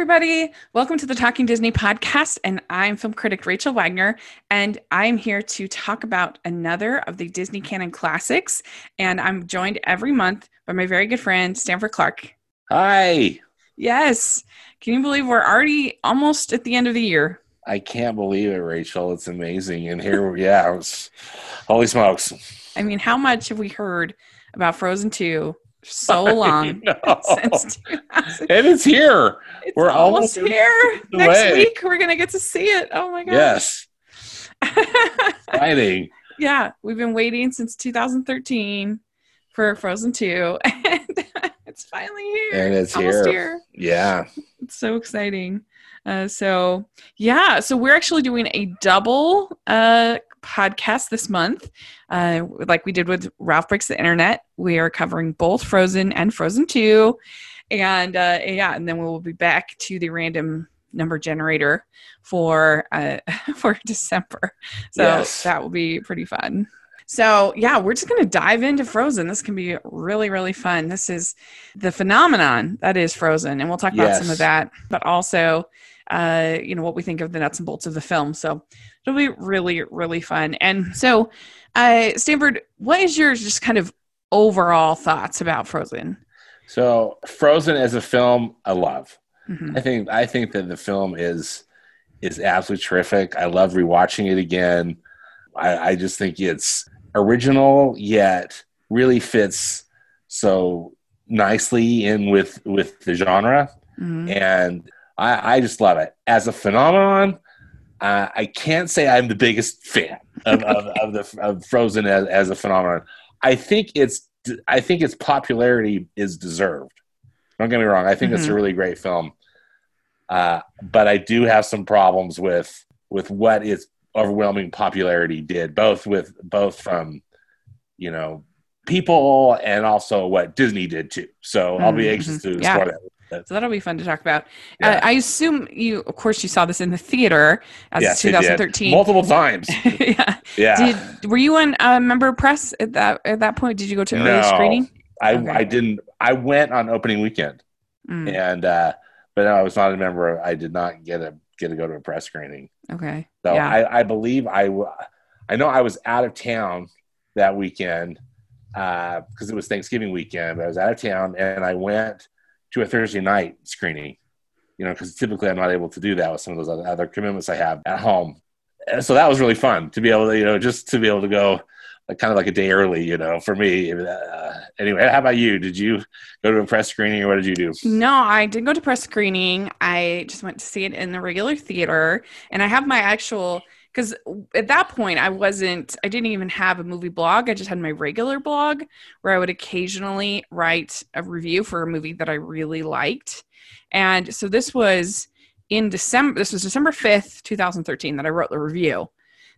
everybody. Welcome to the Talking Disney podcast. And I'm film critic Rachel Wagner. And I'm here to talk about another of the Disney canon classics. And I'm joined every month by my very good friend, Stanford Clark. Hi. Yes. Can you believe we're already almost at the end of the year? I can't believe it, Rachel. It's amazing. And here, yeah, it was, holy smokes. I mean, how much have we heard about Frozen 2 so long since and it's here. It's we're almost, almost here. Next way. week, we're gonna get to see it. Oh my god! Yes. Exciting. Yeah, we've been waiting since 2013 for Frozen 2, and it's finally here. And it's here. here. Yeah. It's so exciting. Uh, so yeah, so we're actually doing a double uh, podcast this month. Uh, like we did with Ralph Breaks the Internet, we are covering both Frozen and Frozen 2. And uh, yeah, and then we will be back to the random number generator for uh, for December. So yes. that will be pretty fun. So, yeah, we're just going to dive into Frozen. This can be really, really fun. This is the phenomenon that is Frozen, and we'll talk about yes. some of that, but also, uh, you know, what we think of the nuts and bolts of the film. So, it'll be really, really fun. And so, uh, Stanford, what is your just kind of overall thoughts about Frozen? So, Frozen as a film, I love. Mm-hmm. I think I think that the film is is absolutely terrific. I love rewatching it again. I, I just think it's original yet really fits so nicely in with with the genre, mm-hmm. and I, I just love it as a phenomenon. Uh, I can't say I'm the biggest fan of, of, of the of Frozen as, as a phenomenon. I think it's I think its popularity is deserved. Don't get me wrong. I think mm-hmm. it's a mm-hmm. really great film, uh, but I do have some problems with with what its overwhelming popularity did, both with both from you know people and also what Disney did too. So mm-hmm. I'll be mm-hmm. anxious to explore yeah. that so that'll be fun to talk about. Yeah. Uh, I assume you, of course, you saw this in the theater as yes, 2013, multiple times. yeah, yeah. Did, were you on a member of press at that at that point? Did you go to early no, screening? I okay. I didn't. I went on opening weekend, mm. and uh, but I was not a member. I did not get a get to go to a press screening. Okay. So yeah. I, I believe I I know I was out of town that weekend because uh, it was Thanksgiving weekend. I was out of town and I went to a Thursday night screening, you know, because typically I'm not able to do that with some of those other commitments I have at home. And so that was really fun to be able to, you know, just to be able to go like, kind of like a day early, you know, for me. Uh, anyway, how about you? Did you go to a press screening or what did you do? No, I didn't go to press screening. I just went to see it in the regular theater. And I have my actual because at that point i wasn't i didn't even have a movie blog i just had my regular blog where i would occasionally write a review for a movie that i really liked and so this was in december this was december 5th 2013 that i wrote the review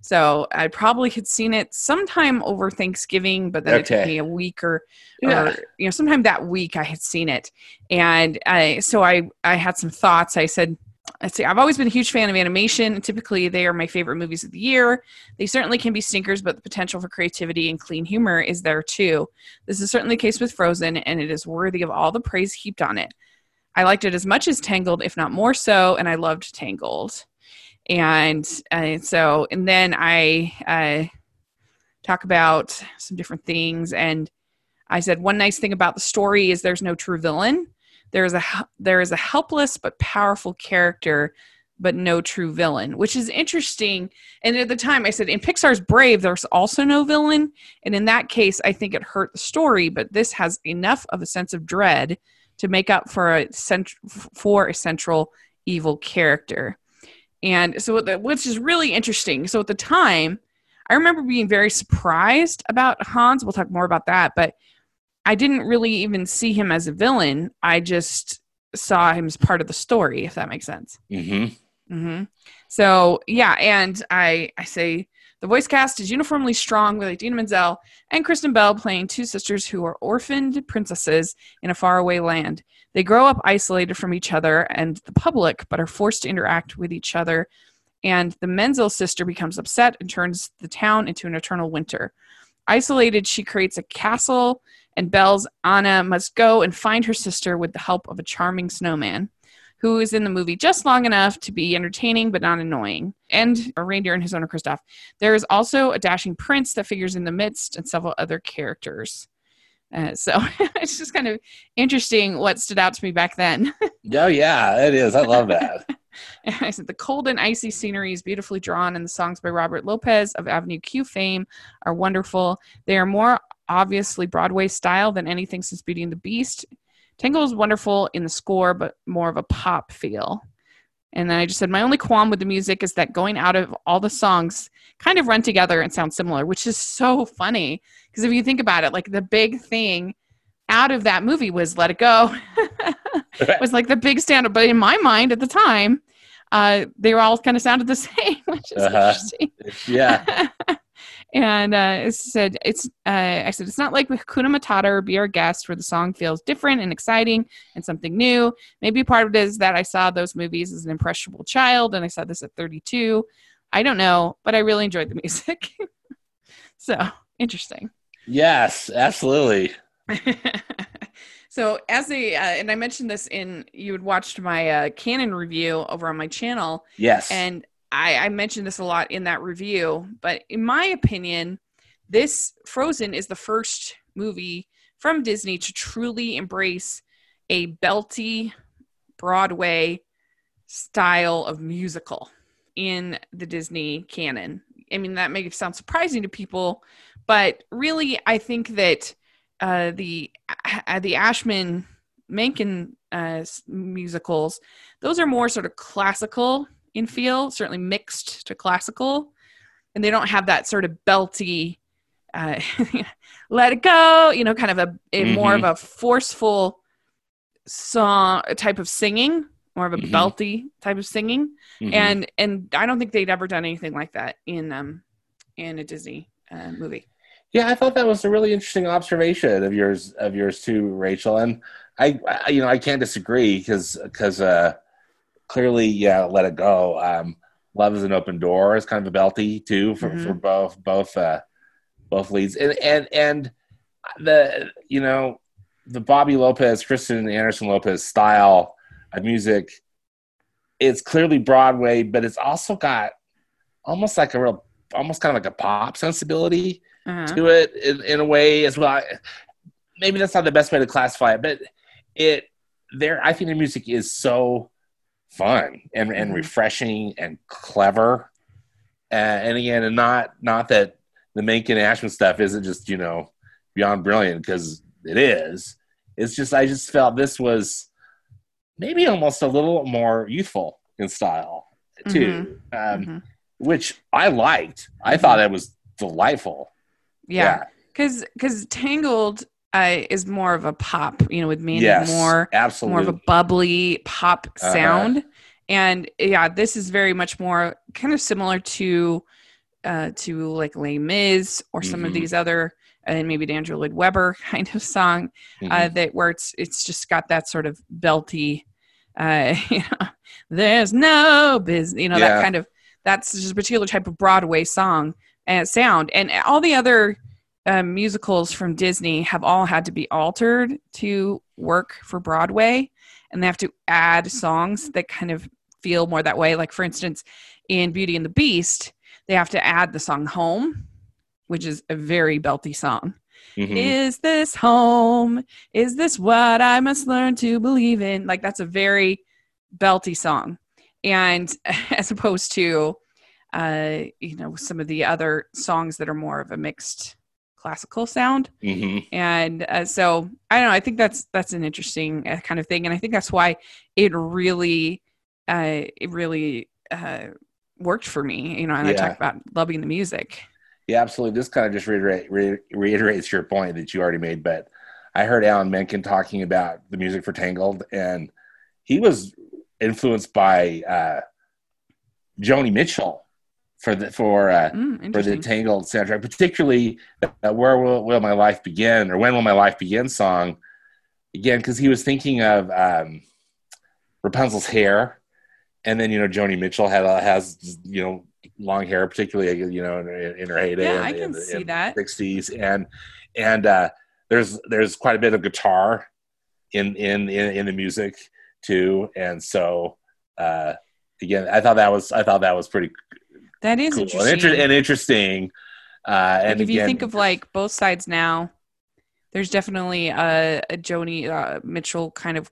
so I probably had seen it sometime over Thanksgiving, but then okay. it took me a week or, yeah. or you know, sometime that week I had seen it, and I so I I had some thoughts. I said, let's see, I've always been a huge fan of animation. Typically, they are my favorite movies of the year. They certainly can be stinkers, but the potential for creativity and clean humor is there too. This is certainly the case with Frozen, and it is worthy of all the praise heaped on it. I liked it as much as Tangled, if not more so, and I loved Tangled. And uh, so, and then I uh, talk about some different things. And I said, one nice thing about the story is there's no true villain there is a there is a helpless but powerful character but no true villain which is interesting. And at the time i said in pixar's brave there's also no villain. And in that case i think it hurt the story but this has enough of a sense of dread to make up for a cent- for a central evil character. And so which is really interesting. So at the time i remember being very surprised about hans. We'll talk more about that but I didn't really even see him as a villain. I just saw him as part of the story, if that makes sense. Mm-hmm. Mm-hmm. So yeah, and I I say the voice cast is uniformly strong with Idina Menzel and Kristen Bell playing two sisters who are orphaned princesses in a faraway land. They grow up isolated from each other and the public, but are forced to interact with each other. And the Menzel sister becomes upset and turns the town into an eternal winter. Isolated, she creates a castle and Belle's Anna must go and find her sister with the help of a charming snowman who is in the movie just long enough to be entertaining but not annoying, and a reindeer and his owner Kristoff. There is also a dashing prince that figures in the midst, and several other characters. Uh, so it's just kind of interesting what stood out to me back then. oh yeah, it is. I love that. I said the cold and icy scenery is beautifully drawn, and the songs by Robert Lopez of Avenue Q fame are wonderful. They are more obviously Broadway style than anything since Beauty and the Beast. Tangle is wonderful in the score, but more of a pop feel. And then I just said, my only qualm with the music is that going out of all the songs kind of run together and sound similar, which is so funny. Because if you think about it, like the big thing out of that movie was Let It Go. it was like the big standard. But in my mind at the time, uh, they were all kind of sounded the same, which is uh-huh. interesting. Yeah. and uh, it said it's. Uh, I said it's not like Hakuna Matata or Be Our Guest, where the song feels different and exciting and something new. Maybe part of it is that I saw those movies as an impressionable child, and I saw this at 32. I don't know, but I really enjoyed the music. so interesting. Yes, absolutely. so as a uh, and I mentioned this in you had watched my uh, canon review over on my channel. Yes. And I, I mentioned this a lot in that review, but in my opinion, this Frozen is the first movie from Disney to truly embrace a belty Broadway style of musical in the Disney canon. I mean, that may sound surprising to people, but really, I think that uh, the uh, the Ashman Menken uh, musicals, those are more sort of classical in feel, certainly mixed to classical, and they don't have that sort of belty, uh, let it go, you know, kind of a, a mm-hmm. more of a forceful song type of singing, more of a mm-hmm. belty type of singing, mm-hmm. and and I don't think they'd ever done anything like that in um in a Disney uh, movie. Yeah, I thought that was a really interesting observation of yours of yours too, Rachel. And I, I you know, I can't disagree because because uh, clearly, yeah, let it go. Um, Love is an open door is kind of a belty too for, mm-hmm. for both both uh, both leads and and and the you know the Bobby Lopez, Kristen Anderson Lopez style of music. It's clearly Broadway, but it's also got almost like a real, almost kind of like a pop sensibility uh-huh. to it in, in a way as well. Maybe that's not the best way to classify it, but it there. I think the music is so fun and, and mm-hmm. refreshing and clever. Uh, and again, and not not that the Menken Ashman stuff isn't just you know beyond brilliant because it is. It's just I just felt this was maybe almost a little more youthful in style too, mm-hmm. Um, mm-hmm. which I liked. I thought it was delightful. Yeah, because yeah. because Tangled uh, is more of a pop, you know, with me yes, more absolutely more of a bubbly pop uh-huh. sound. And yeah, this is very much more kind of similar to uh, to like Les Mis or some mm-hmm. of these other and maybe Andrew Lloyd Webber kind of song uh, mm-hmm. uh, that where it's it's just got that sort of belty, uh, you know, there's no business, you know, yeah. that kind of that's just a particular type of Broadway song and sound, and all the other um, musicals from Disney have all had to be altered to work for Broadway, and they have to add songs that kind of feel more that way. Like, for instance, in Beauty and the Beast, they have to add the song Home, which is a very belty song. Mm-hmm. Is this home? Is this what I must learn to believe in? Like, that's a very belty song. And as opposed to, uh, you know, some of the other songs that are more of a mixed classical sound mm-hmm. and uh, so i don't know i think that's that's an interesting uh, kind of thing and i think that's why it really uh it really uh worked for me you know and yeah. i talk about loving the music yeah absolutely this kind of just reiterate, re- reiterates your point that you already made but i heard alan menken talking about the music for tangled and he was influenced by uh joni mitchell for the for uh, mm, for the Tangled soundtrack, particularly uh, "Where Will, Will, My Life Begin" or "When Will My Life Begin" song. Again, because he was thinking of um, Rapunzel's hair, and then you know Joni Mitchell had uh, has you know long hair, particularly you know in, in her heyday. Yeah, in, I can in, see that sixties, and and uh, there's there's quite a bit of guitar in in in, in the music too. And so uh, again, I thought that was I thought that was pretty that is cool interesting. and, inter- and interesting. Uh, and like if again, you think of like both sides now, there's definitely a, a Joni uh, Mitchell kind of.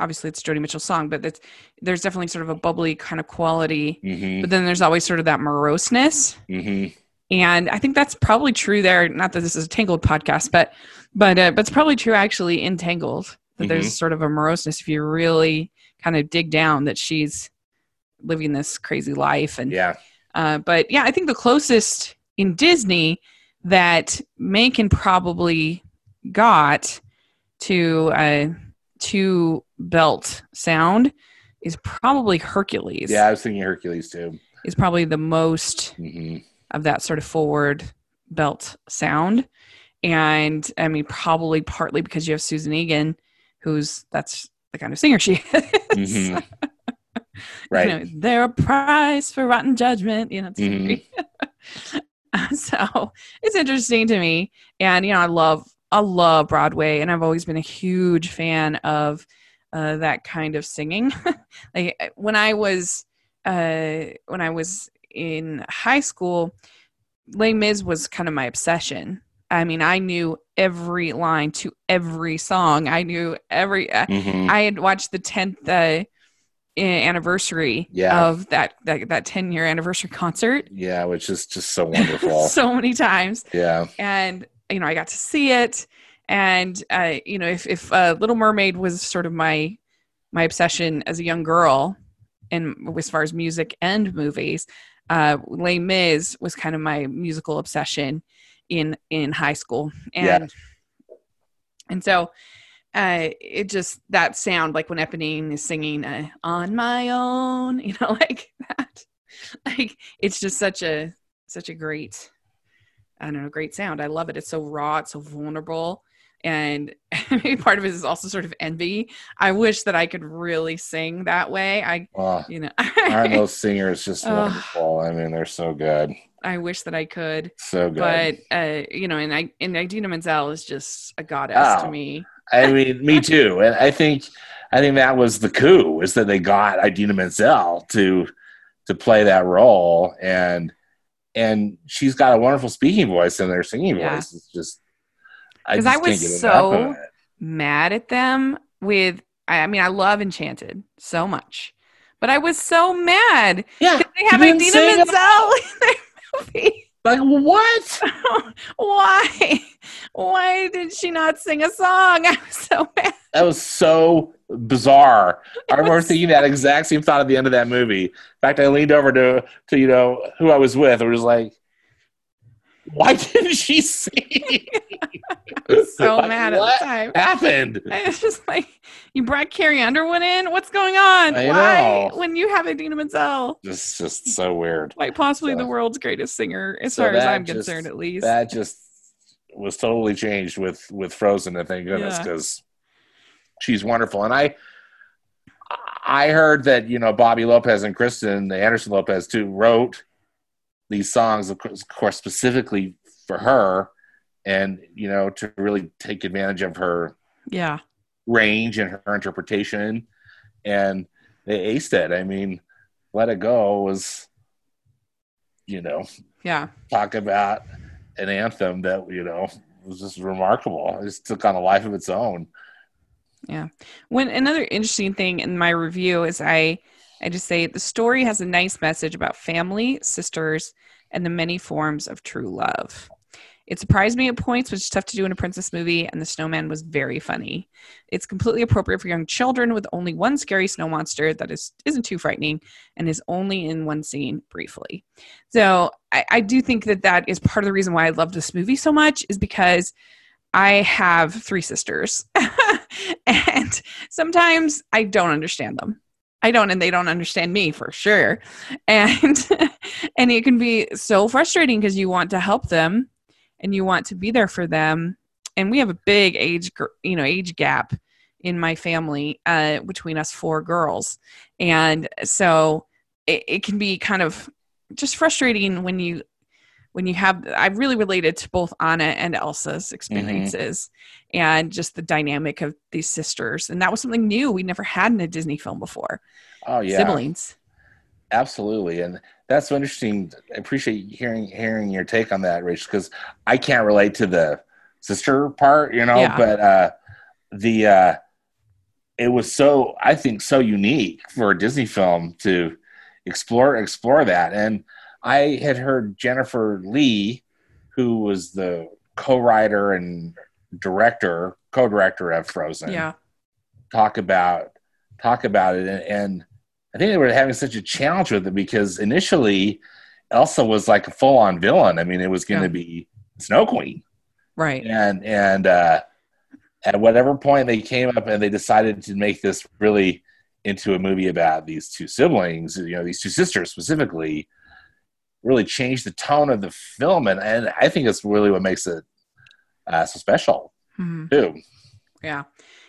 Obviously, it's Joni Mitchell's song, but there's definitely sort of a bubbly kind of quality. mhm, But then there's always sort of that moroseness, mhm. and I think that's probably true there. Not that this is a Tangled podcast, but but uh, but it's probably true actually in Tangled that Mhm. there's sort of a moroseness if you really kind of dig down that she's living this crazy life and yeah, uh, but yeah, I think the closest in Disney that Menken probably got to a to belt sound is probably Hercules. yeah. I was thinking Hercules too. is probably the most hmm of that sort of forward belt sound, and I mean probably partly because you have Susan Egan, who's that's the kind of singer she is. Mhm. Right. You know, they're a prize for rotten judgment. You know, Mhm. so it's interesting to me, and you know, I love I love Broadway, and I've always been a huge fan of uh, that kind of singing. like when I was uh, when I was in high school, Les Mis was kind of my obsession. I mean, I knew every line to every song. I knew every. Uh, Mhm. I had watched the tenth uh, anniversary Yeah. of that that that ten year anniversary concert yeah, which is just so wonderful. so many times, yeah. and you know I got to see it, and uh, you know if if uh, Little Mermaid was sort of my my obsession as a young girl, and as far as music and movies, uh, Les Mis was kind of my musical obsession in in high school, Yeah. and and so uh it just that sound like when Eponine is singing uh, on my own you know like that like it's just such a such a great i don't know great sound i love it it's so raw it's so vulnerable and maybe part of it is also sort of envy i wish that i could really sing that way i Oh, you know aren't those singers just wonderful? I mean, they're so good. i wish that i could So good. but uh you know and i and idina menzel is just a goddess to Oh. me I mean, me too. And I think I think that was the coup is that they got Idina Menzel to to play that role and and she's got a wonderful speaking voice and their singing Yeah. voice is just I 'Cause just I was so- mad at them with I I mean I love Enchanted so much. But I was so mad. Yeah. They have Idina Menzel in their movie. Like what? Why? Why did she not sing a song? I was so mad. That was so bizarre. I remember thinking that exact same thought at the end of that movie. In fact, I leaned over to to you know who I was with and was like, "Why didn't she sing?" So Like, mad at the time. happened? It's just like, you brought Carrie Underwood in? What's going on? I Why? know. When you have Idina Menzel, Just just so weird. like possibly So- the world's greatest singer, as So far as I'm just- concerned, at least. That just was totally changed with with Frozen. And thank goodness Yeah. because she's wonderful. And I I heard that you know Bobby Lopez and Kristen the Anderson Lopez too wrote these songs, of course, specifically for her, and you know to really take advantage of her yeah. range and her interpretation, and they aced it. I mean, "Let It Go" was, you know, Yeah. talk about an anthem that you know was just remarkable. It just took on a life of its own. Yeah. When another interesting thing in my review is I I just say the story has a nice message about family, sisters, and the many forms of true love. It surprised me at points, which is tough to do in a princess movie, and the snowman was very funny. It's completely appropriate for young children with only one scary snow monster that is isn't too frightening and is only in one scene briefly. So I, I do think that that is part of the reason why I love this movie so much is because I have three sisters, and sometimes I don't understand them. I don't, and they don't understand me for sure. And and it can be so frustrating because you want to help them, and you want to be there for them. And we have a big age, you know, age gap in my family uh, between us four girls, and so it, it can be kind of just frustrating when you when you have I really related to both Anna and Elsa's experiences mm-hmm. and just the dynamic of these sisters. And that was something new we never had in a Disney film before. Oh yeah. Siblings. Absolutely. And that's so interesting. I appreciate hearing hearing your take on that, Rich, because I can't relate to the sister part, you know, yeah. but uh the uh it was so I think so unique for a Disney film to explore explore that. And I had heard Jennifer Lee, who was the co-writer and director, co-director of Frozen, yeah, talk about talk about it, and, and I think they were having such a challenge with it because initially Elsa was like a full-on villain. I mean, it was going to yeah. be Snow Queen, right? And and uh, at whatever point they came up and they decided to make this really into a movie about these two siblings, you know, these two sisters specifically, really changed the tone of the film, and and I think it's really what makes it uh, so special mm-hmm. too. Yeah,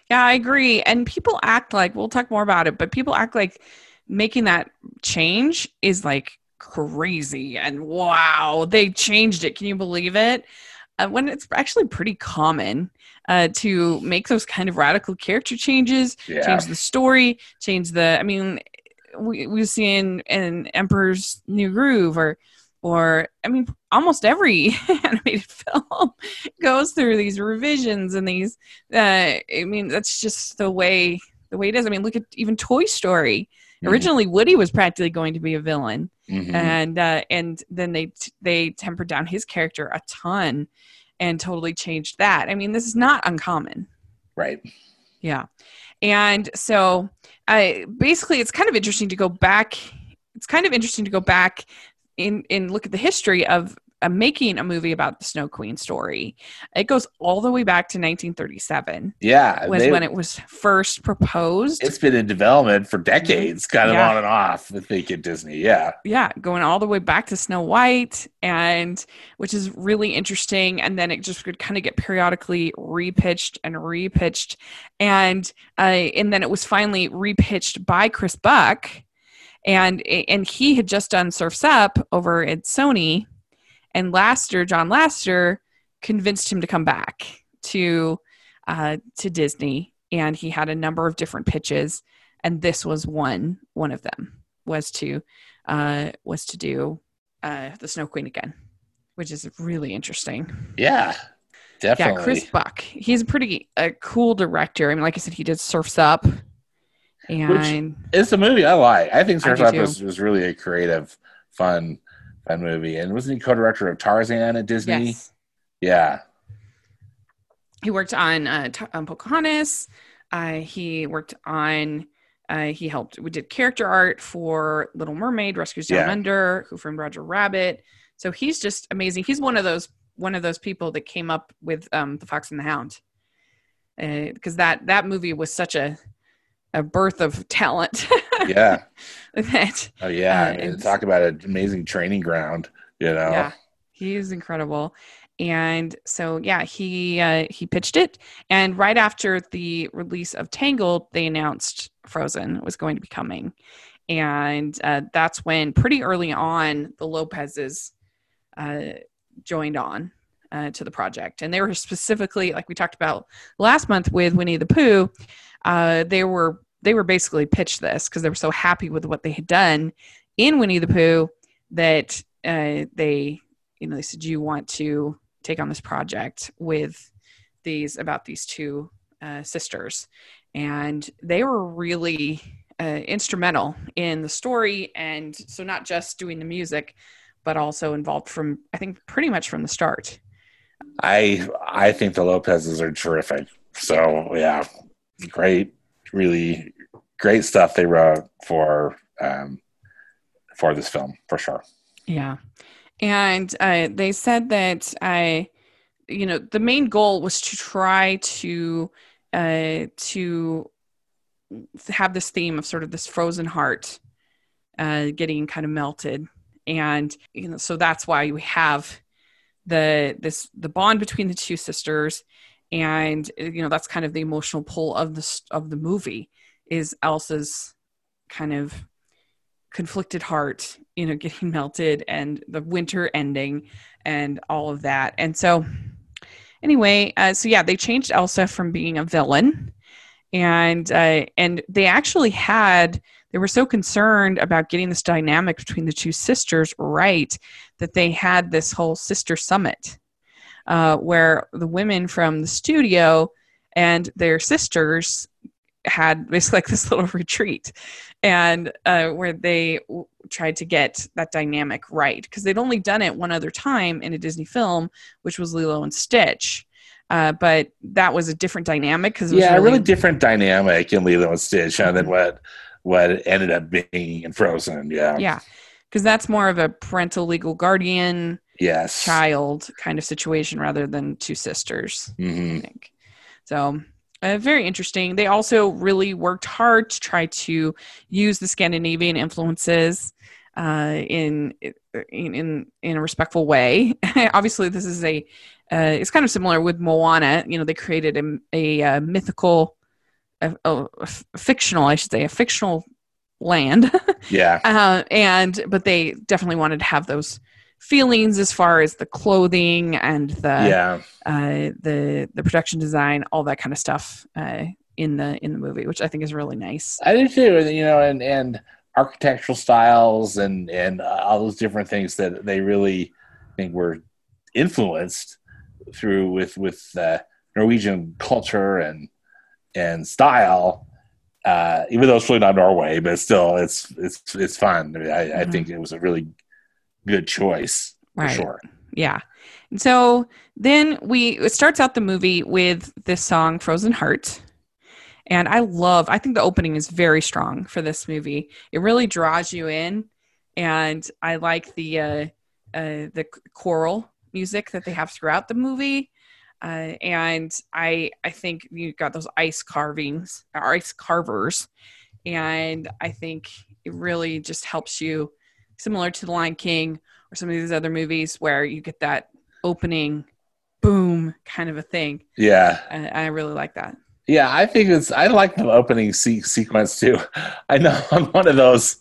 yeah, I agree. And people act like we'll talk more about it, but people act like making that change is like crazy and wow, they changed it. Can you believe it? Uh, when it's actually pretty common uh, to make those kind of radical character changes, yeah. change the story, change the. I mean, we we've seen in Emperor's New Groove or or I mean, almost every animated film goes through these revisions and these. Uh, I mean, that's just the way the way it is. I mean, look at even Toy Story. Mm-hmm. Originally, Woody was practically going to be a villain, mm-hmm. and uh, and then they t- they tempered down his character a ton, and totally changed that. I mean, this is not uncommon, right? Yeah, and so I basically it's kind of interesting to go back. It's kind of interesting to go back in and look at the history of uh, making a movie about the Snow Queen story. It goes all the way back to 1937. Yeah, was they, when it was first proposed. It's been in development for decades, kind of yeah. on and off. I think at Disney, yeah, yeah, going all the way back to Snow White, and which is really interesting. And then it just would kind of get periodically repitched and repitched, and uh, and then it was finally repitched by Chris Buck. And and he had just done Surfs Up over at Sony, and Lasseter, John Lasseter, convinced him to come back to uh, to Disney, and he had a number of different pitches, and this was one one of them was to uh, was to do uh, the Snow Queen again, which is really interesting. Yeah, definitely. Yeah, Chris Buck. He's a pretty a cool director. I mean, like I said, he did Surfs Up, and Which it's a movie I like. I think Surfs Up was, was really a creative, fun that movie. And wasn't he co-director of Tarzan at Disney? Yes. Yeah. He worked on, uh, on Pocahontas. Uh, he worked on. Uh, he helped. We did character art for Little Mermaid, Rescuers Down yeah. Under, Who Framed Roger Rabbit. So he's just amazing. He's one of those one of those people that came up with um, the Fox and the Hound, because uh, that that movie was such a a birth of talent. yeah. that, oh yeah, uh, talk about an amazing training ground. You know. Yeah, he is incredible. And so yeah, he uh, he pitched it, and right after the release of Tangled, they announced Frozen was going to be coming, and uh, that's when pretty early on the Lopez's uh, joined on uh, to the project, and they were specifically like we talked about last month with Winnie the Pooh uh, they were they were basically pitched this because they were so happy with what they had done in Winnie the Pooh that uh, they you know they said Do you want to take on this project with these about these two uh, sisters? And they were really uh, instrumental in the story and so not just doing the music but also involved from i think pretty much from the start. I i think the lopez's are terrific. So yeah great, really great stuff they wrote for um, for this film for sure. Yeah, and uh, they said that I, you know, the main goal was to try to uh, to have this theme of sort of this frozen heart uh, getting kind of melted, and you know, so that's why we have the this the bond between the two sisters and you know that's kind of the emotional pull of the of the movie is Elsa's kind of conflicted heart, you know, getting melted and the winter ending and all of that. And so, anyway, uh, so yeah, they changed Elsa from being a villain, and uh, and they actually had they were so concerned about getting this dynamic between the two sisters right that they had this whole sister summit uh, where the women from the studio and their sisters had basically like this little retreat and uh, where they w- tried to get that dynamic right because they'd only done it one other time in a disney film which was lilo and stitch uh, but that was a different dynamic because yeah, really, a really different dynamic in Lilo and Stitch uh, than what what ended up being in Frozen. Yeah, yeah because that's more of a parental legal guardian yes, child kind of situation rather than two sisters hmm I think. So, uh, very interesting. They also really worked hard to try to use the Scandinavian influences uh, in, in in in a respectful way. Obviously, this is a uh, it's kind of similar with Moana. You know, they created a, a, uh mythical, a, a, a fictional, I should say, a fictional land. yeah, uh, and but they definitely wanted to have those feelings as far as the clothing and the yeah. uh, the the production design, all that kind of stuff uh, in the in the movie, which I think is really nice. I do too. You know, and and architectural styles and and uh, all those different things that they really think were influenced through with with uh, Norwegian culture and and style. Uh, even though it's really not Norway, but still, it's it's it's fun. I, mean, I, I Mhm. think it was a really good choice for Right. sure. Yeah. And so then we it starts out the movie with this song Frozen Heart. And I love I think the opening is very strong for this movie. It really draws you in and I like the uh uh the choral music that they have throughout the movie. Uh, and I I think you got those ice carvings, or ice carvers, and I think it really just helps you, similar to The Lion King or some of these other movies, where you get that opening, boom, kind of a thing. Yeah, I, I really like that. yeah. I think it's. I like the opening se- sequence too. I know I'm one of those.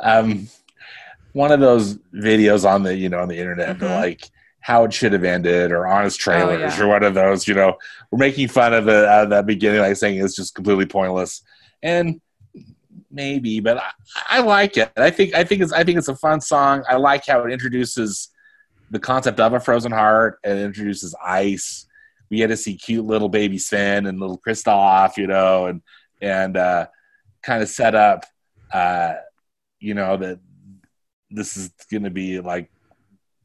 Um, one of those videos on the you know on the internet Mhm. like how it should have ended or honest trailers yeah. or one of those you know we're making fun of the uh, that beginning like saying it's just completely pointless and maybe but I, I like it i think i think it's i think it's a fun song i like how it introduces the concept of a frozen heart and it introduces ice we get to see cute little baby sven and little kristoff you know and and uh kind of set up uh you know that this is going to be like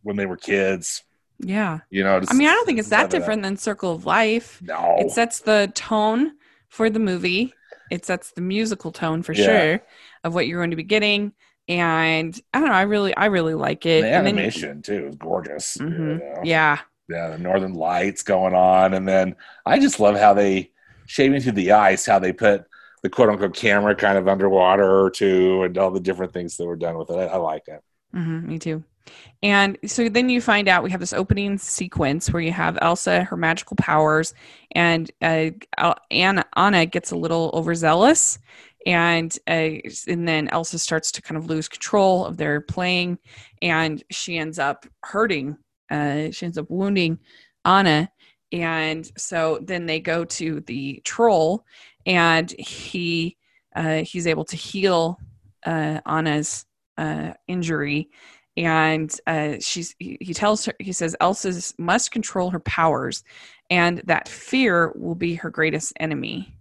when they were kids Yeah. you know I mean, I don't think it's that set it up. different than Circle of Life. no It sets the tone for the movie. It sets the musical tone for Yeah. sure of what you're going to be getting. And I don't know, I really, I really like it. the And then- animation too is gorgeous Mhm. you know? Yeah. yeah the northern lights going on and then i just love how they shaving through the ice how they put the quote unquote camera kind of underwater or two and all the different things that were done with it i, I like it hmm me too. And so then you find out we have this opening sequence where you have Elsa, her magical powers, and uh, Anna, Anna gets a little overzealous, and uh, and then Elsa starts to kind of lose control of their playing, and she ends up hurting. Uh, she ends up wounding Anna, and so then they go to the troll, and he uh, he's able to heal uh, Anna's uh, injury and uh, she's he, tells her he says Elsa must control her powers and that fear will be her greatest enemy.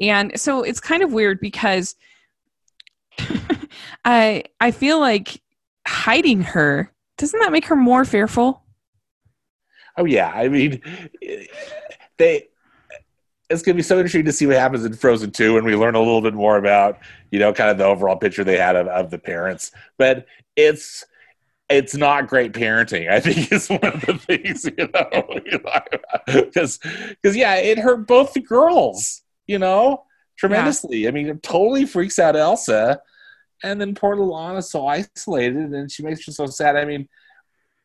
And so it's kind of weird because i i feel like hiding her doesn't that make her more fearful? Oh yeah. I mean they it's going to be so interesting to see what happens in frozen 2 when we learn a little bit more about you know kind of the overall picture they had of, of the parents. But it's it's not great parenting i think is one of the things you know because because yeah it hurt both the girls you know tremendously. I mean it totally freaks out elsa and then poor anna's so isolated and she makes her so sad. I mean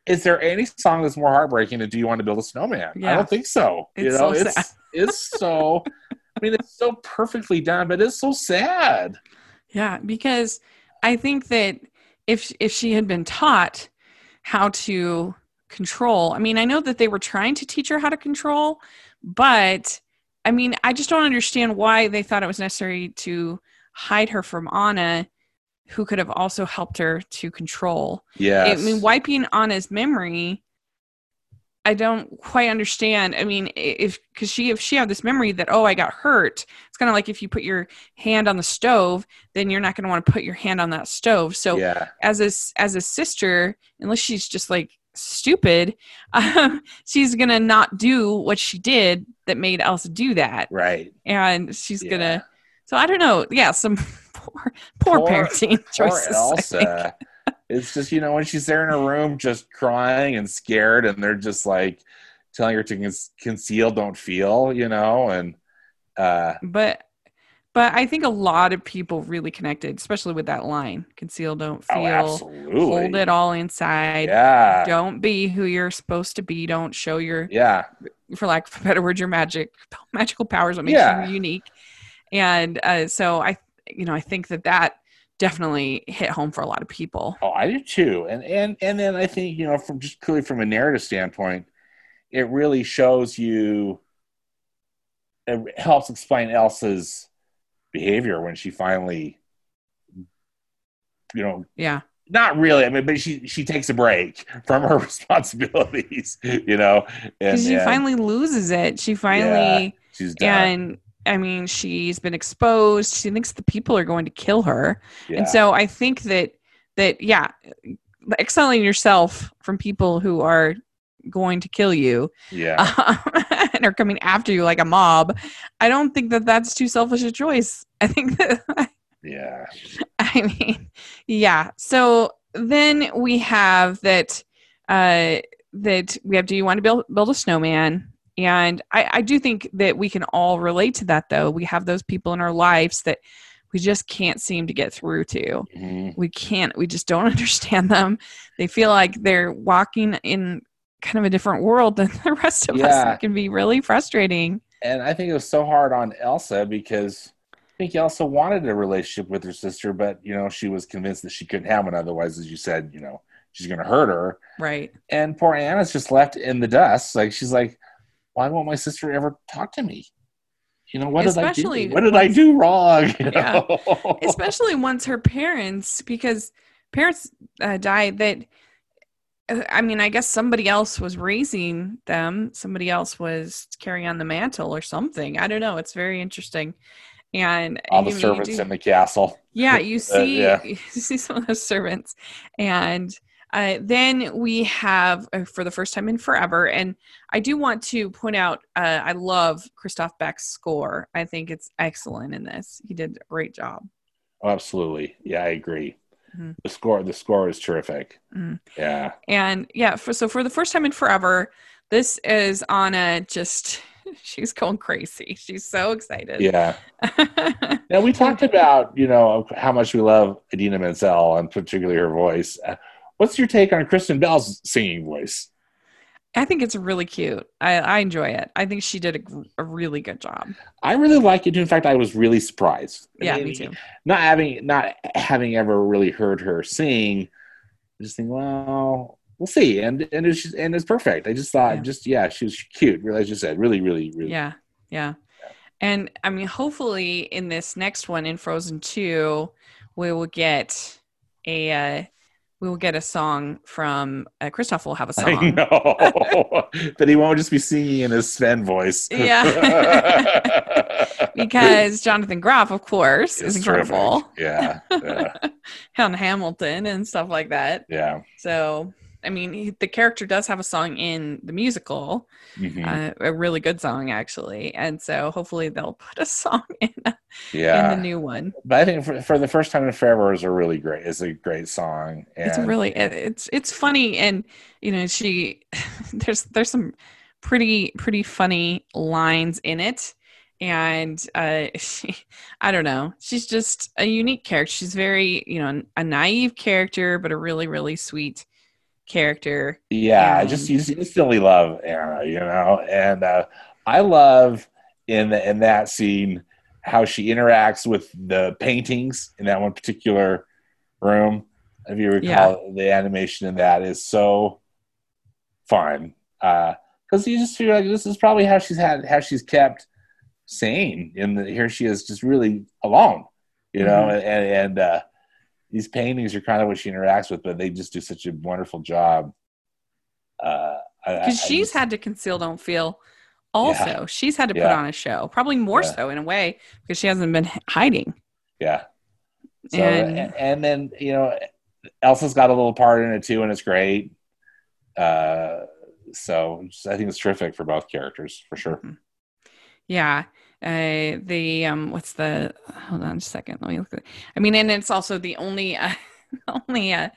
is there any song that's more heartbreaking than do you want to build a snowman? I don't think so you know so it's it's so i mean it's so perfectly done but it's so sad. Yeah because I think that if if she had been taught how to control, I mean, I know that they were trying to teach her how to control, but I mean, I just don't understand why they thought it was necessary to hide her from Anna, who could have also helped her to control. Yeah. I mean, wiping Anna's memory. I don't quite understand. I mean, if because she if she had this memory that oh I got hurt, it's kind of like if you put your hand on the stove, then you're not going to want to put your hand on that stove. So yeah. as a as a sister, unless she's just like stupid, um, she's gonna not do what she did that made Elsa do that, Right. and she's Yeah. gonna. So I don't know. Yeah, some poor poor, Poor- parenting Poor choices. Elsa. It's just you know when she's there in her room just crying and scared, and they're just like telling her to con- conceal, don't feel, you know, and uh, But but I think a lot of people really connected, especially with that line: "Conceal, don't feel, oh, absolutely, hold it all inside." Yeah. Don't be who you're supposed to be. Don't show your Yeah. for lack of a better word, your magic magical powers what makes Yeah. you unique. And uh, so I, you know, I think that that definitely hit home for a lot of people. Oh, I do too. And and and then I think you know from just clearly from a narrative standpoint, it really shows you. It helps explain Elsa's behavior when she finally, you know, Yeah, not really. I mean, but she she takes a break from her responsibilities, you know, and, she and finally loses it. She finally, she's done. and I mean, she's been exposed. She thinks the people are going to kill her, yeah. and so I think that that yeah, exiling yourself from people who are going to kill you yeah, and are coming after you like a mob. I don't think that that's too selfish a choice. I think that, yeah, I mean, yeah. So then we have that, uh, that we have, do you want to build, build a snowman? And I, I do think that we can all relate to that though. We have those people in our lives that we just can't seem to get through to. Mhm. We can't, we just don't understand them. They feel like they're walking in kind of a different world than the rest of us. It can be really frustrating. and I think it was so hard on Elsa because I think Elsa wanted a relationship with her sister, but you know she was convinced that she couldn't have one. Otherwise, as you said, you know she's going to hurt her. Right. And poor Anna's just left in the dust. Like she's like, why won't my sister ever talk to me? You know what Especially did I do? What did I do wrong? You Yeah. especially once her parents because parents uh, died that uh, i mean i guess somebody else was raising them somebody else was carrying on the mantle or something i don't know it's very interesting and all the you- servants do- in the castle. yeah you see yeah. you see some of those servants and uh, then we have uh, for the first time in forever and i do want to point out uh, i love christophe beck's score i think it's excellent in this he did a great job Oh, absolutely. Yeah, I agree. Mhm. The score, the score is terrific. Mhm. Yeah. And yeah, for, so for the first time in forever, this is Anna just, she's going crazy. She's so excited. Yeah. Now we talked about you know how much we love Idina Menzel and particularly her voice. What's your take on Kristen Bell's singing voice? I think it's really cute. I, I enjoy it. I think she did a, a really good job. I really like it. In fact, I was really surprised. I Yeah, mean, me too. Not having not having ever really heard her sing, I just think, well, we'll see. And and it's just, and it's perfect. I just thought, Yeah. just yeah, she was cute. Really, as you said, really, really, really. Yeah. Yeah. And I mean, hopefully in this next one in Frozen 2, we will get a, uh, we will get a song from uh, Kristoff will have a song. I know that he won't just be singing in his Sven voice. Yeah. because Jonathan Groff, of course, is It's incredible. terrific. Yeah, yeah, on Hamilton and stuff like that. yeah. So, I mean, he, the character does have a song in the musical, Mhm. uh, a really good song actually, and so hopefully they'll put a song in, in yeah. the new one. but I think for, for the first time in forever is a really great. Is a great song. And it's really it, it's it's funny, and you know, she there's there's some pretty pretty funny lines in it. And uh, she, I don't know. She's just a unique character. She's very, you know, a naive character, but a really, really sweet character. yeah. I just you just instantly love Anna, you know, and uh, I love in the, in that scene how she interacts with the paintings in that one particular room. If you recall, yeah. the animation in that is so fun because uh, you just feel like this is probably how she's had how she's kept sane. And here she is, just really alone, you know. Mm-hmm. And, and uh, these paintings are kind of what she interacts with, but they just do such a wonderful job. Because uh, she's just, had to conceal, don't feel. Also, yeah. she's had to put yeah. on a show, probably more yeah. so in a way because she hasn't been hiding. Yeah. So, and, and then you know, Elsa's got a little part in it too, and it's great. Uh, so I think it's terrific for both characters for sure. Mm-hmm. Yeah. Uh, the um, what's the? Hold on a second. Let me look. At, I mean, and it's also the only, uh, only uh,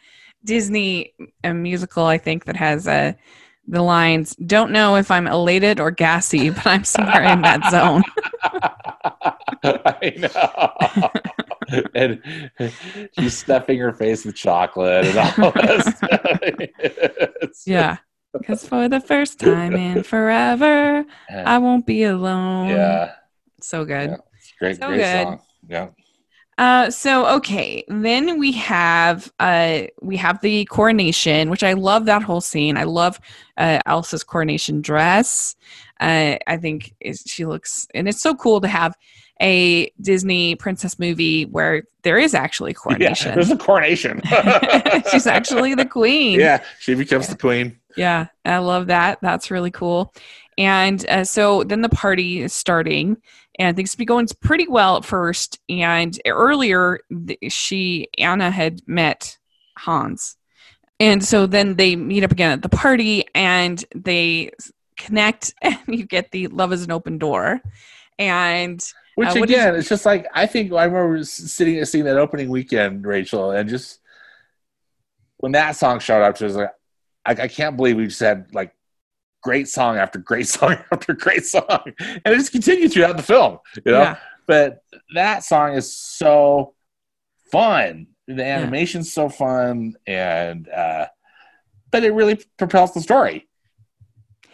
Disney uh, musical I think that has uh, the lines. Don't know if I'm elated or gassy, but I'm somewhere in that zone. I know. and she's stuffing her face with chocolate and all this. yeah. Because for the first time in forever, I won't be alone. Yeah. So good. Yeah. Great, so great good. song. Yeah. Uh, so okay, then we have uh, we have the coronation, which I love that whole scene. I love uh, Elsa's coronation dress. Uh, I think is, she looks, and it's so cool to have a Disney princess movie where there is actually coronation. Yeah, there's a coronation. She's actually the queen. Yeah, she becomes the queen. Yeah, I love that. That's really cool. And uh, so then the party is starting, and things to be going pretty well at first. And earlier, she Anna had met Hans, and so then they meet up again at the party, and they connect, and you get the love is an open door, and. Which uh, again, is, it's just like I think I remember sitting seeing that opening weekend, Rachel, and just when that song showed up, just like I, I can't believe we just had like great song after great song after great song, and it just continued throughout the film. You know, yeah. but that song is so fun. The animation's yeah. so fun, and uh, but it really propels the story.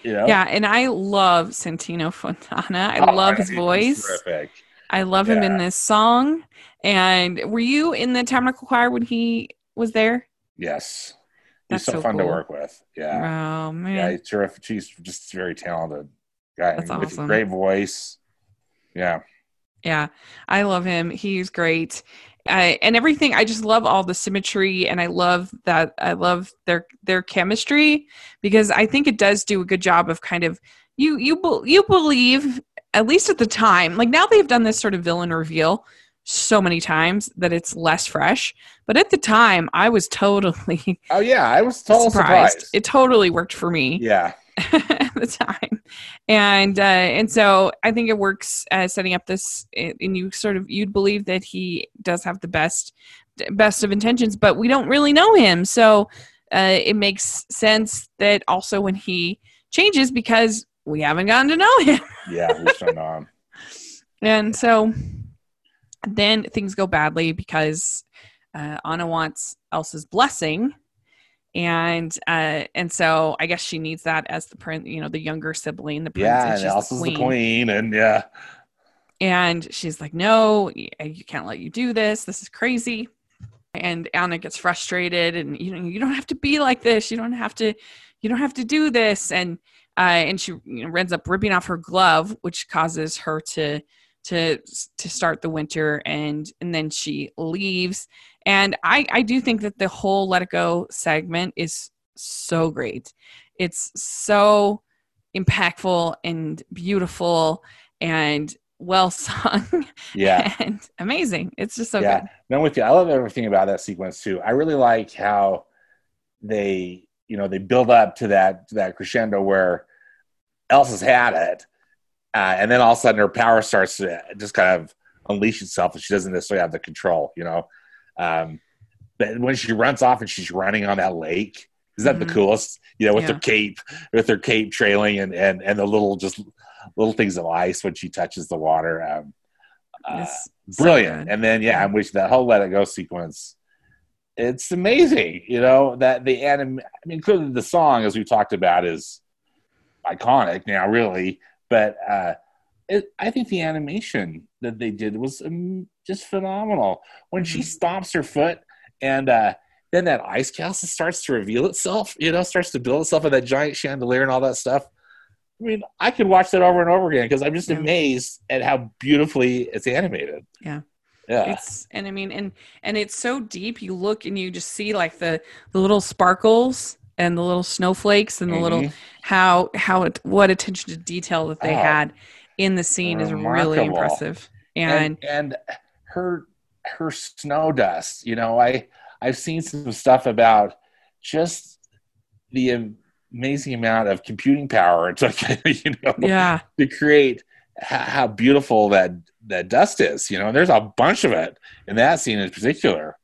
You know? Yeah, and I love Santino Fontana. I oh, love his voice. Terrific. I love yeah. him in this song. And were you in the Tabernacle Choir when he was there? Yes. He's so, so, fun cool. to work with. Yeah. Oh man. Yeah, he's terrific. He's just very talented guy. That's awesome. great voice. Yeah. Yeah, I love him. He's great. Uh, and everything i just love all the symmetry and i love that i love their their chemistry because i think it does do a good job of kind of you you you believe at least at the time like now they've done this sort of villain reveal so many times that it's less fresh. But at the time, I was totally oh yeah, I was totally surprised. surprised. It totally worked for me. Yeah. at the time, and uh, and so I think it works uh, setting up this, and you sort of you'd believe that he does have the best best of intentions, but we don't really know him, so uh, it makes sense that also when he changes because we haven't gotten to know him. yeah, we still know him. And so then things go badly because uh, Anna wants Elsa's blessing, and uh, and so I guess she needs that as the prince, you know, the younger sibling, the prince. Yeah, and Elsa's the queen. the queen, and yeah. And she's like, "No, you can't let you do this. This is crazy." And Anna gets frustrated, and you know, you don't have to be like this. You don't have to, you don't have to do this. And uh, and she you know, ends up ripping off her glove, which causes her to to to start the winter and and then she leaves. And i i do think that the whole let it go segment is so great. It's so impactful and beautiful and well sung yeah. and amazing. It's just so yeah. good. no with you. I love everything about that sequence too. I really like how they you know they build up to that to that crescendo where elsa's had it uh, and then all of a sudden her power starts to just kind of unleash itself, and she doesn't necessarily have the control, you know. Um, but when she runs off and she's running on that lake, is that mm-hmm. the coolest? You know, with yeah. her cape, with her cape trailing, and and and the little just little things of ice when she touches the water. Um, uh, brilliant. So and then yeah, I'm wishing that whole let it go sequence. It's amazing, you know that the anim. I mean, clearly the song, as we talked about, is iconic now, really but uh, it, I think the animation that they did was um, just phenomenal. When she mm-hmm. stomps her foot and uh, then that ice castle starts to reveal itself. You know, starts to build itself in that giant chandelier and all that stuff. I mean, I could watch that over and over again because I'm just yeah. amazed at how beautifully it's animated. Yeah. Yeah. It's and I mean and and it's so deep you look and you just see like the the little sparkles and the little snowflakes and the mm-hmm. little how how it, what attention to detail that they oh, had in the scene remarkable. is really impressive. And, and and her her snow dust, you know, I I've seen some stuff about just the amazing amount of computing power it took, you know, yeah. to create how beautiful that that dust is. You know, there's a bunch of it in that scene in particular.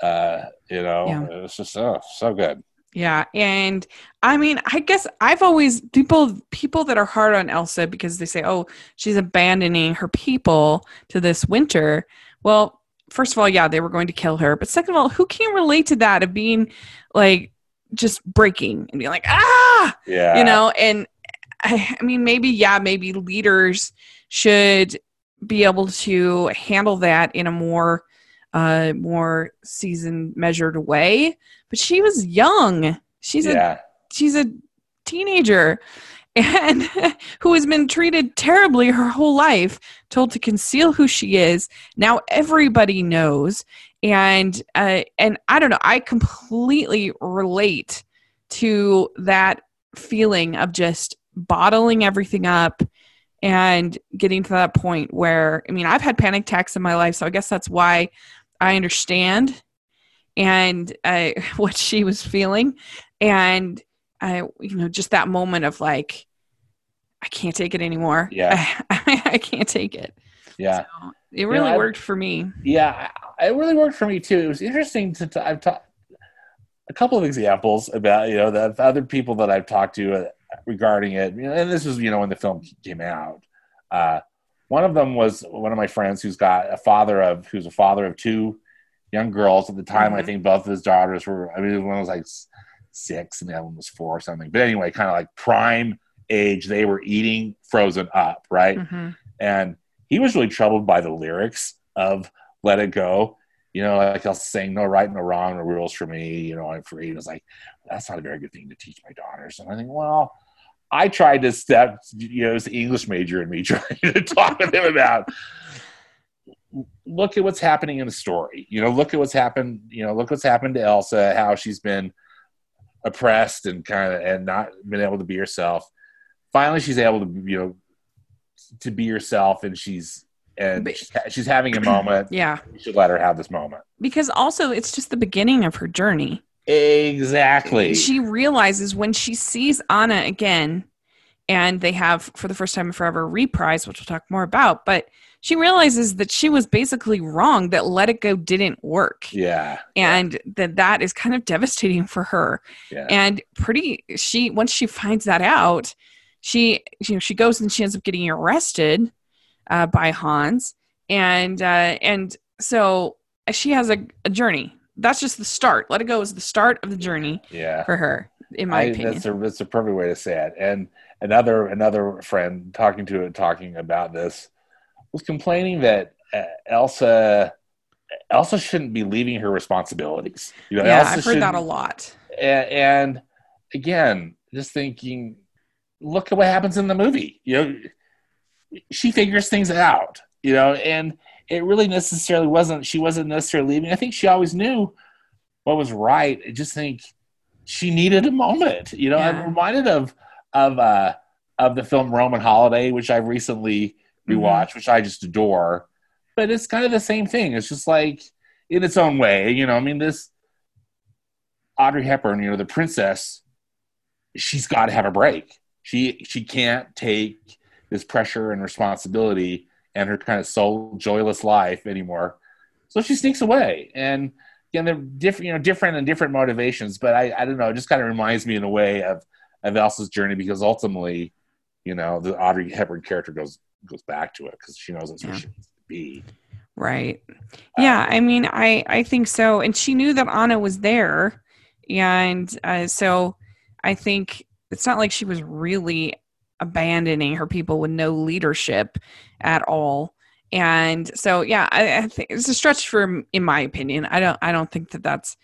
Uh, you know, yeah. it's just so so good. Yeah, and I mean, I guess I've always people people that are hard on Elsa because they say, "Oh, she's abandoning her people to this winter." Well, first of all, yeah, they were going to kill her, but second of all, who can relate to that of being like just breaking and being like, "Ah!" Yeah. You know, and I, I mean, maybe yeah, maybe leaders should be able to handle that in a more uh more seasoned measured way but she was young she's yeah. a she's a teenager and who has been treated terribly her whole life told to conceal who she is now everybody knows and uh, and i don't know i completely relate to that feeling of just bottling everything up and getting to that point where I mean I've had panic attacks in my life so I guess that's why I understand and uh, what she was feeling and I you know just that moment of like I can't take it anymore. Yeah. I, I can't take it. Yeah. So it really you know, worked for me. Yeah it really worked for me too. It was interesting to t- I've talked a couple of examples about you know the other people that I've talked to uh, regarding it. And this was, you know, when the film came out. Uh, one of them was one of my friends who's got a father of who's a father of two young girls. At the time, mm-hmm. I think both of his daughters were. I mean, one was like six, and the other one was four or something. But anyway, kind of like prime age. They were eating Frozen up, right? Mm-hmm. And he was really troubled by the lyrics of "Let It Go." You know, like I was saying, "No right, no wrong, no rules for me." You know, I'm free. He was like, that's not a very good thing to teach my daughters. And I think, well, I tried to step, you know, as the English major in me trying to talk with him about look at what's happening in the story. You know, look at what's happened, you know, look what's happened to Elsa, how she's been oppressed and kind of and not been able to be herself. Finally she's able to, you know, to be herself and she's and she's, she's having a moment. Yeah. You should let her have this moment. Because also it's just the beginning of her journey. Exactly. She realizes when she sees Anna again, and they have for the first time in forever reprise, which we'll talk more about, but she realizes that she was basically wrong that let it go didn't work. Yeah. And that that is kind of devastating for her. Yeah. and pretty she once she finds that out she you know she goes and she ends up getting arrested uh, by hans. And uh, and so she has a, a journey that's just the start. Let it go is the start of the journey. Yeah. For her, in my I, opinion. That's a that's a perfect way to say it. And another another friend talking to it talking about this was complaining that uh, Elsa Elsa shouldn't be leaving her responsibilities. You know, yeah, Elsa I've heard that a lot. And, and again, just thinking, look at what happens in the movie. You know, she figures things out. You know, and it really necessarily wasn't she wasn't necessarily leaving. I think she always knew what was right. I just think she needed a moment. You know, yeah. I'm reminded of of uh of the film Roman Holiday, which I've recently mm-hmm. rewatched, mm-hmm. which I just adore. But it's kind of the same thing. It's just like in its own way, you know. I mean, this Audrey Hepburn, you know, the princess, she's got to have a break. She she can't take this pressure and responsibility and her kind of soul joyless life anymore. So she sneaks away. And again, they're different, you know, different and different motivations. But I, I don't know, it just kind of reminds me in a way of of Elsa's journey because ultimately, you know, the Audrey Hepburn character goes goes back to it because she knows that's yeah. where she needs to be. Right. Yeah. Um, I mean, I I think so. And she knew that Anna was there, and uh, so I think it's not like she was really abandoning her people with no leadership at all. And so, yeah, I, I think it's a stretch for, in my opinion. I don't, I don't think that that's.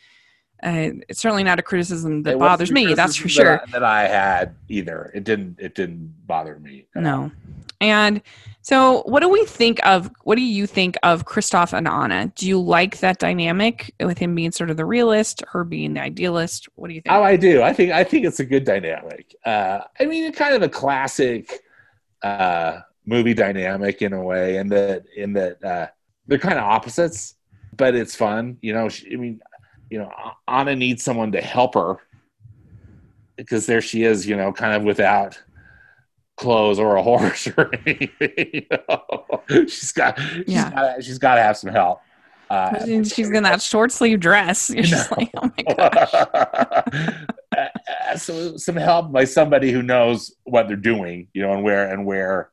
Uh, it's certainly not a criticism that It bothers me. That's for sure. that I, that I had either. It didn't. It didn't bother me. all. No. And so, what do we think of? What do you think of Kristoff and Anna? Do you like that dynamic with him being sort of the realist, her being the idealist? What do you think? Oh, I do. I think I think it's a good dynamic. Uh, I mean, it's kind of a classic uh, movie dynamic in a way, in that in that uh, they're kind of opposites, but it's fun. You know, she, I mean, you know, Anna needs someone to help her because there she is, you know, kind of without clothes or a horse or anything. You know? She's got, she's Yeah. got, she's got to have some help. Uh, She's in that short sleeve dress. You're just like, oh my gosh. So some help by somebody who knows what they're doing, you know, and where and where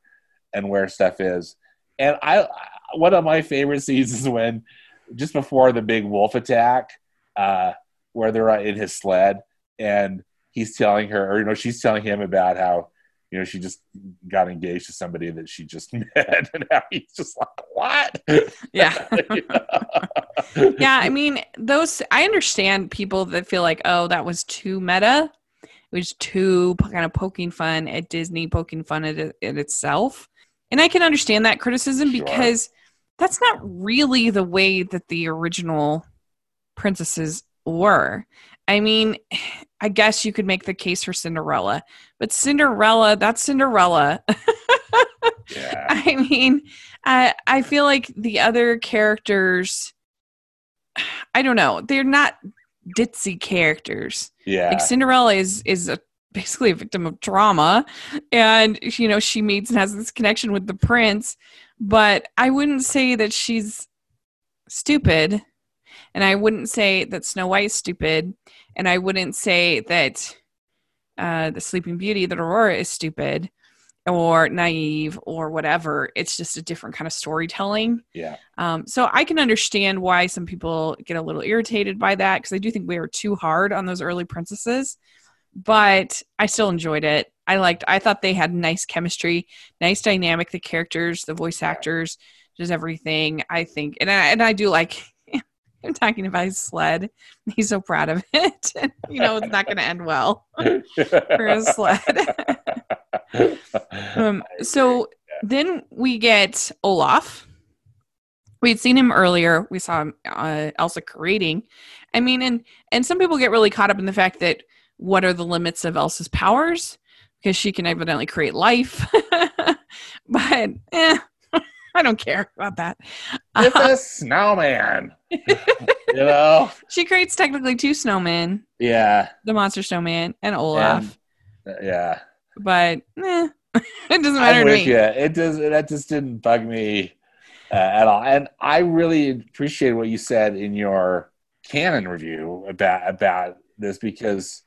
and where stuff is. And I, one of my favorite scenes is when just before the big wolf attack, uh, where they're in his sled and he's telling her, or you know, she's telling him about how you know she just got engaged to somebody that she just met, and how he's just like, what? Yeah. Yeah, I mean, those I understand people that feel like, oh, that was too meta. It was too kind of poking fun at Disney, poking fun at it at itself. And I can understand that criticism Sure. because that's not really the way that the original princesses were. I mean, I guess you could make the case for Cinderella, but Cinderella, that's Cinderella. yeah. I mean, I I feel like the other characters, I don't know, they're not ditzy characters. Yeah. Like Cinderella is is a, basically a victim of trauma, and you know she meets and has this connection with the prince, but I wouldn't say that she's stupid, and I wouldn't say that Snow White is stupid, and I wouldn't say that uh, the Sleeping Beauty, that Aurora is stupid or naive or whatever. It's just a different kind of storytelling. yeah. Um, so I can understand why some people get a little irritated by that because I do think we were too hard on those early princesses. But I still enjoyed it. I liked. I thought they had nice chemistry, nice dynamic. The characters, the voice actors, just everything. I think, and I, and I do like. him talking about his sled. He's so proud of it. you know, it's not going to end well for his sled. Um, so then we get Olaf. We had seen him earlier. We saw him, uh, Elsa creating. I mean, and and some people get really caught up in the fact that what are the limits of Elsa's powers because she can evidently create life, but eh, I don't care about that. it's a snowman. you know? she creates technically two snowmen, Yeah. the monster snowman and Olaf, And- yeah. but eh, it doesn't I'm matter to with me. you. It does. That just didn't bug me uh, at all. And I really appreciate what you said in your canon review about about this because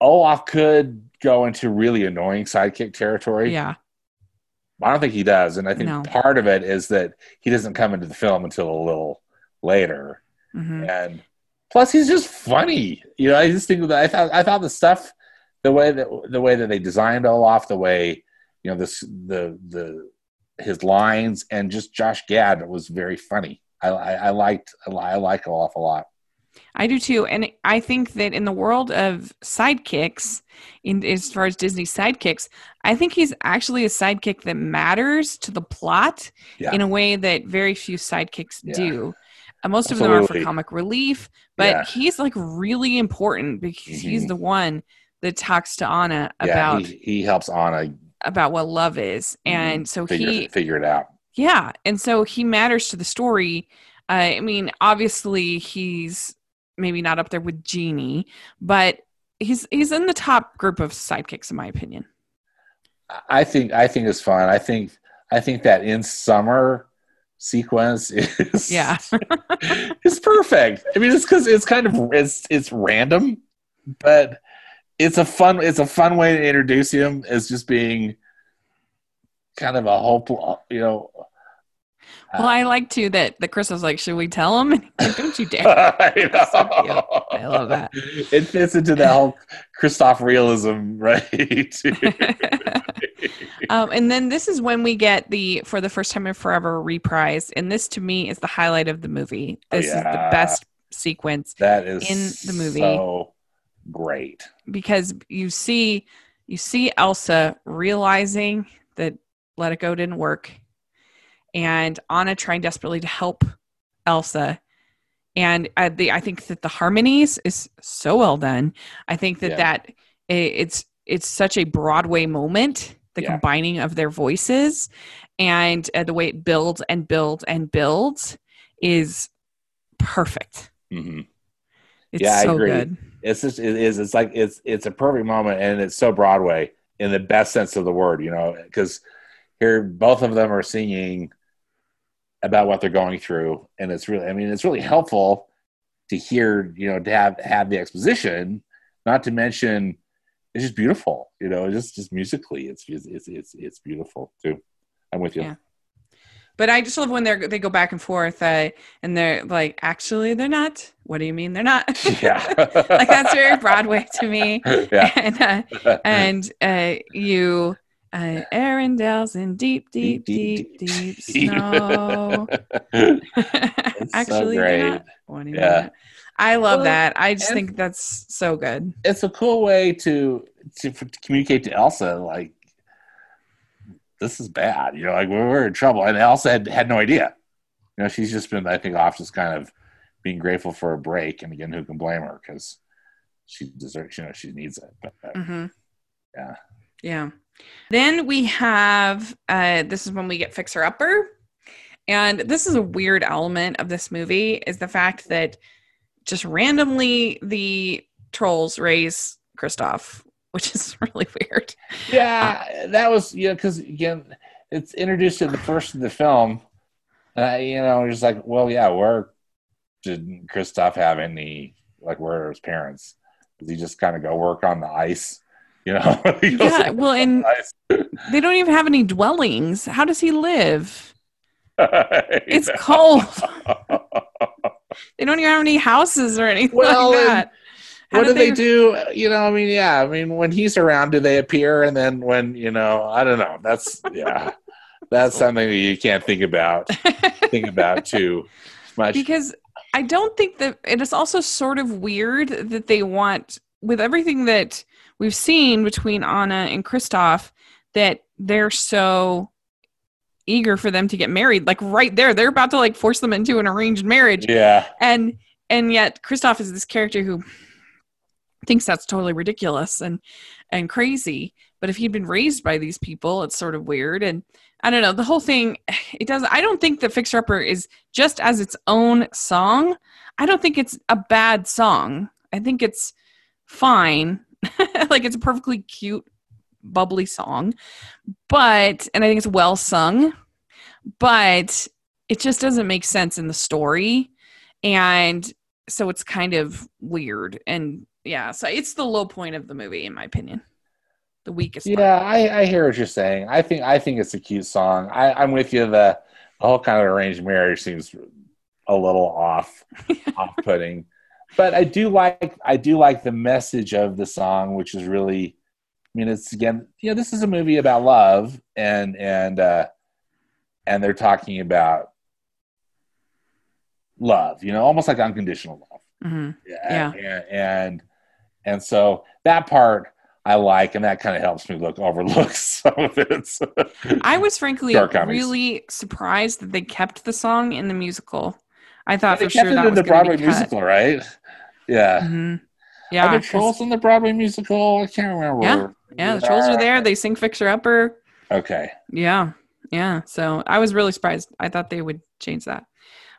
Olaf could go into really annoying sidekick territory. Yeah, I don't think he does, and I think No. part of it is that he doesn't come into the film until a little later. hmm and plus he's just funny. You know, I just think that I thought I thought the stuff, the way that the way that they designed Olaf, the way you know this the the his lines and just Josh Gad was very funny. I I, I liked I, li- I like Olaf a lot. I do too, and I think that in the world of sidekicks, in as far as Disney sidekicks, I think he's actually a sidekick that matters to the plot Yeah. in a way that very few sidekicks Yeah. do. Uh, most of them are for comic relief, but Yeah. he's like really important because he's Mhm. the one that talks to Anna yeah, about he, he helps Anna about what love is, Mhm. and so figure he figure it out. yeah, and so he matters to the story. Uh, I mean, obviously he's maybe not up there with Genie, but he's he's in the top group of sidekicks in my opinion. I think I think it's fun. I think I think that in summer sequence is Yeah. it's perfect. I mean, it's because it's kind of it's it's random, but it's a fun it's a fun way to introduce him as just being kind of a hopeful you know, Well, I like too that the Chris was like, "Should we tell him?" Like, Don't you dare! I, so. I love that. It fits into the whole Kristoff realism, right? um, and then this is when we get the for the first time in forever reprise, and this to me is the highlight of the movie. Oh, This is the best sequence that is In the movie. so great. because you see you see Elsa realizing that Let It Go didn't work, and Anna trying desperately to help Elsa. And uh, the I think that the harmonies is so well done. I think that Yeah. that i- it's it's such a Broadway moment, the Yeah. combining of their voices, and uh, the way it builds and builds and builds is perfect. hmm It's Yeah, I agree. good. It's just it is. It's like it's it's a perfect moment, and it's so Broadway in the best sense of the word. You know, because here both of them are singing about what they're going through, and it's really. I mean, it's really helpful to hear. You know, to have have the exposition. Not to mention, it's just beautiful. You know, just just musically, it's it's it's it's, beautiful too. I'm with you. Yeah. But I just love when they are they go back and forth, uh, and they're like, actually, they're not. What do you mean they're not? Yeah, like that's very Broadway to me. yeah. And uh, and uh, you, uh, Arendelle's in deep, deep, deep, deep snow. It's so actually, they're great. not. What do you Yeah. I love Well, that. I just think that's so good. it's a cool way to to, to communicate to Elsa like this is bad. You know, like we're, we're in trouble, and Elsa had had no idea. You know, she's just been I think off just kind of being grateful for a break, and again, who can blame her because she deserves. You know, she needs it. But, uh, hmm Yeah. Yeah. Then we have uh this is when we get Fixer Upper. And this is a weird element of this movie is the fact that just randomly the trolls raise Kristoff, which is really weird. yeah, that was know because again, it's introduced in the first of the film. Uh, you know, just like, well, yeah, where did Kristoff have any like where are his parents? Does he just kind of go work on the ice? You know, Yeah, well, and they don't even have any dwellings. How does he live? It's cold. They don't even have any houses or anything Well, like that. How what do did they, do? You know, I mean, yeah, I mean, when he's around, do they appear? And then when you know, I don't know. That's yeah, that's something that you can't think about. Think about too much. because I don't think that it is also sort of weird that they want with everything that we've seen between Anna and Kristoff that they're so eager for them to get married like right there. They're about to like force them into an arranged marriage. Yeah, and and yet Kristoff is this character who thinks that's totally ridiculous and and crazy. But if he'd been raised by these people it's sort of weird. And i don't know the whole thing it does i don't think that fixer upper is just as its own song. I don't think it's a bad song. I think it's fine like it's a perfectly cute bubbly song but and i think it's well sung but it just doesn't make sense in the story and so it's kind of weird and yeah so it's the low point of the movie in my opinion the weakest yeah, I, I hear what you're saying. I think I think it's a cute song. I, I'm with you. The, the whole kind of arranged marriage seems a little off, off putting. But I do like I do like the message of the song, which is really, I mean, it's again, you know, this is a movie about love, and and uh, and they're talking about love, you know, almost like unconditional love. Mhm. Yeah. And, and and so that part I like, and that kind of helps me look overlook some of it. i was frankly really surprised that they kept the song in the musical i thought they for sure it that in was the Broadway musical, right? Yeah. Mhm. Are yeah there 'cause- trolls in the Broadway musical? I can't remember. Yeah. yeah the trolls are there they sing fixer upper Okay. Yeah, yeah. So I was really surprised. I thought they would change that.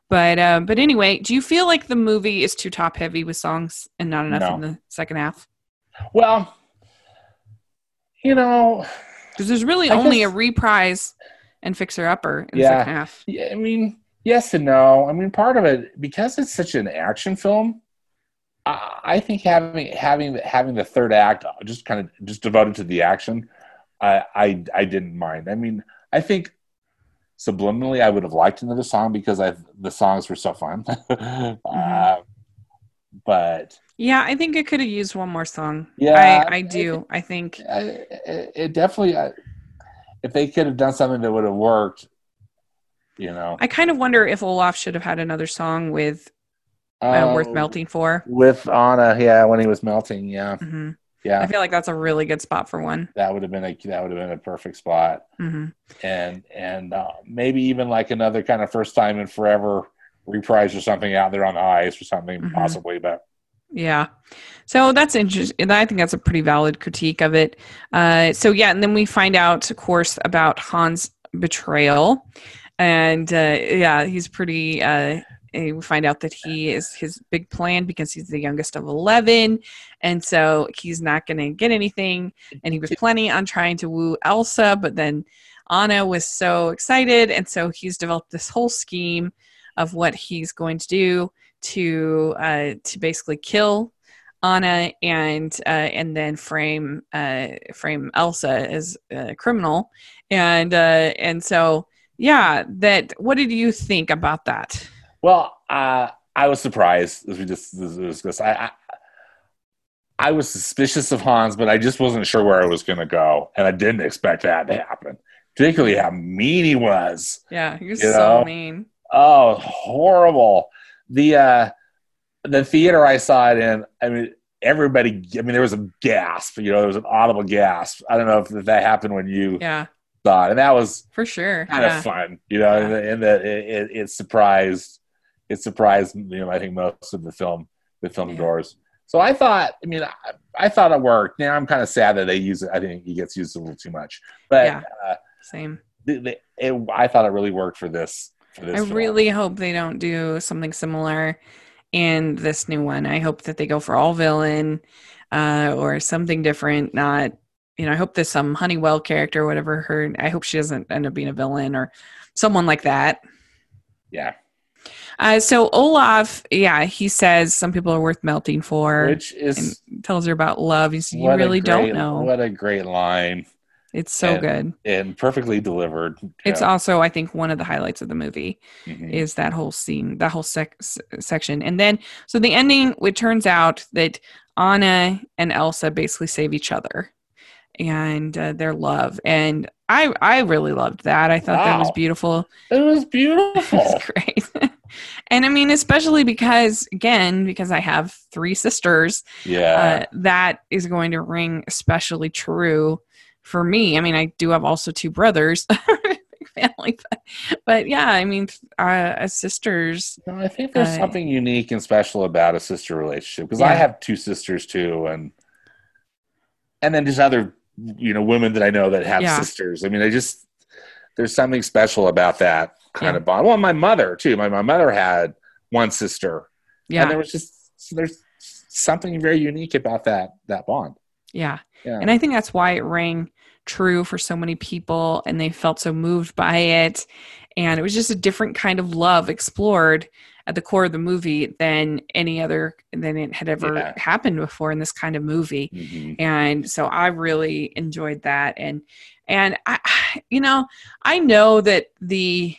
But uh, but anyway, do you feel like the movie is too top heavy with songs and not enough No. in the second half? Well, you know, Because there's really I only guess- a reprise and fixer upper in Yeah. the second half. yeah, I mean, yes and no. I mean, part of it because it's such an action film. I I think having having having the third act just kind of just devoted to the action, I I I didn't mind. I mean, I think subliminally I would have liked another song because I the songs were so fun. mm-hmm. uh, but yeah, I think it could have used one more song. Yeah, I, I do. I think it, it definitely. if they could have done something that would have worked, you know. I kind of wonder if Olaf should have had another song with uh, worth oh, melting for. With Anna, yeah, when he was melting, yeah. Mm-hmm. Yeah, I feel like that's a really good spot for one. That would have been a that would have been a perfect spot, mm-hmm. and and uh, maybe even like another kind of first time in forever reprise or something out there on the ice or something mm-hmm. possibly. But yeah, so that's interesting. I think that's a pretty valid critique of it. Uh, so yeah, and then we find out, of course, about Hans' betrayal, and uh, yeah, he's pretty. Uh, we find out that he is his big plan because he's the youngest of 11 and so he's not going to get anything and he was planning on trying to woo elsa but then anna was so excited and so he's developed this whole scheme of what he's going to do to uh, to basically kill Anna and uh, and then frame uh, frame Elsa as a criminal, and uh, and so yeah, that. What did you think about that? Well, uh, I was surprised as we just discussed. I, I, I was suspicious of Hans, but I just wasn't sure where I was going to go, and I didn't expect that to happen. Particularly how mean he was. Yeah, he was so know? mean. Oh, horrible. The uh, the theater I saw it in. I mean, everybody. I mean, there was a gasp. You know, there was an audible gasp. I don't know if that happened when you yeah saw it, and that was for sure kind yeah. of fun. You know, yeah. and that it, it, it surprised it surprised you know I think most of the film the film yeah. doors. So I thought, I mean, I, I, thought it worked. Now I'm kind of sad that they use it. I think he gets used a little too much. But yeah, uh, same. The, the, it, I thought it really worked for this. For this I film. really hope they don't do something similar in this new one. I hope that they go for all villain uh, or something different. Not, you know, I hope there's some Honeymaren character, whatever her. I hope she doesn't end up being a villain or someone like that. Yeah. Uh, so Olaf, yeah, he says some people are worth melting for, which is tells her about love. He's, you really great, don't know. What a great line! It's so and, good and perfectly delivered. It's also, I think, one of the highlights of the movie mm-hmm. is that whole scene, that whole sec- section, and then so the ending. It turns out that Anna and Elsa basically save each other and uh, their love and i i really loved that i thought wow. that was beautiful it was beautiful it was great and i mean especially because again because i have three sisters yeah uh, that is going to ring especially true for me i mean i do have also two brothers family but, but, yeah i mean uh, as sisters no, i think there's uh, something unique and special about a sister relationship because yeah. i have two sisters too and and then just other you know women that I know that have yeah. sisters. I mean, I just there's something special about that kind yeah. of bond. Well, my mother too. My my mother had one sister. Yeah, and there was just there's something very unique about that that bond. Yeah. yeah. And I think that's why it rang true for so many people and they felt so moved by it. And it was just a different kind of love explored at the core of the movie than any other than it had ever yeah. happened before in this kind of movie mm-hmm. and so i really enjoyed that and and i you know i know that the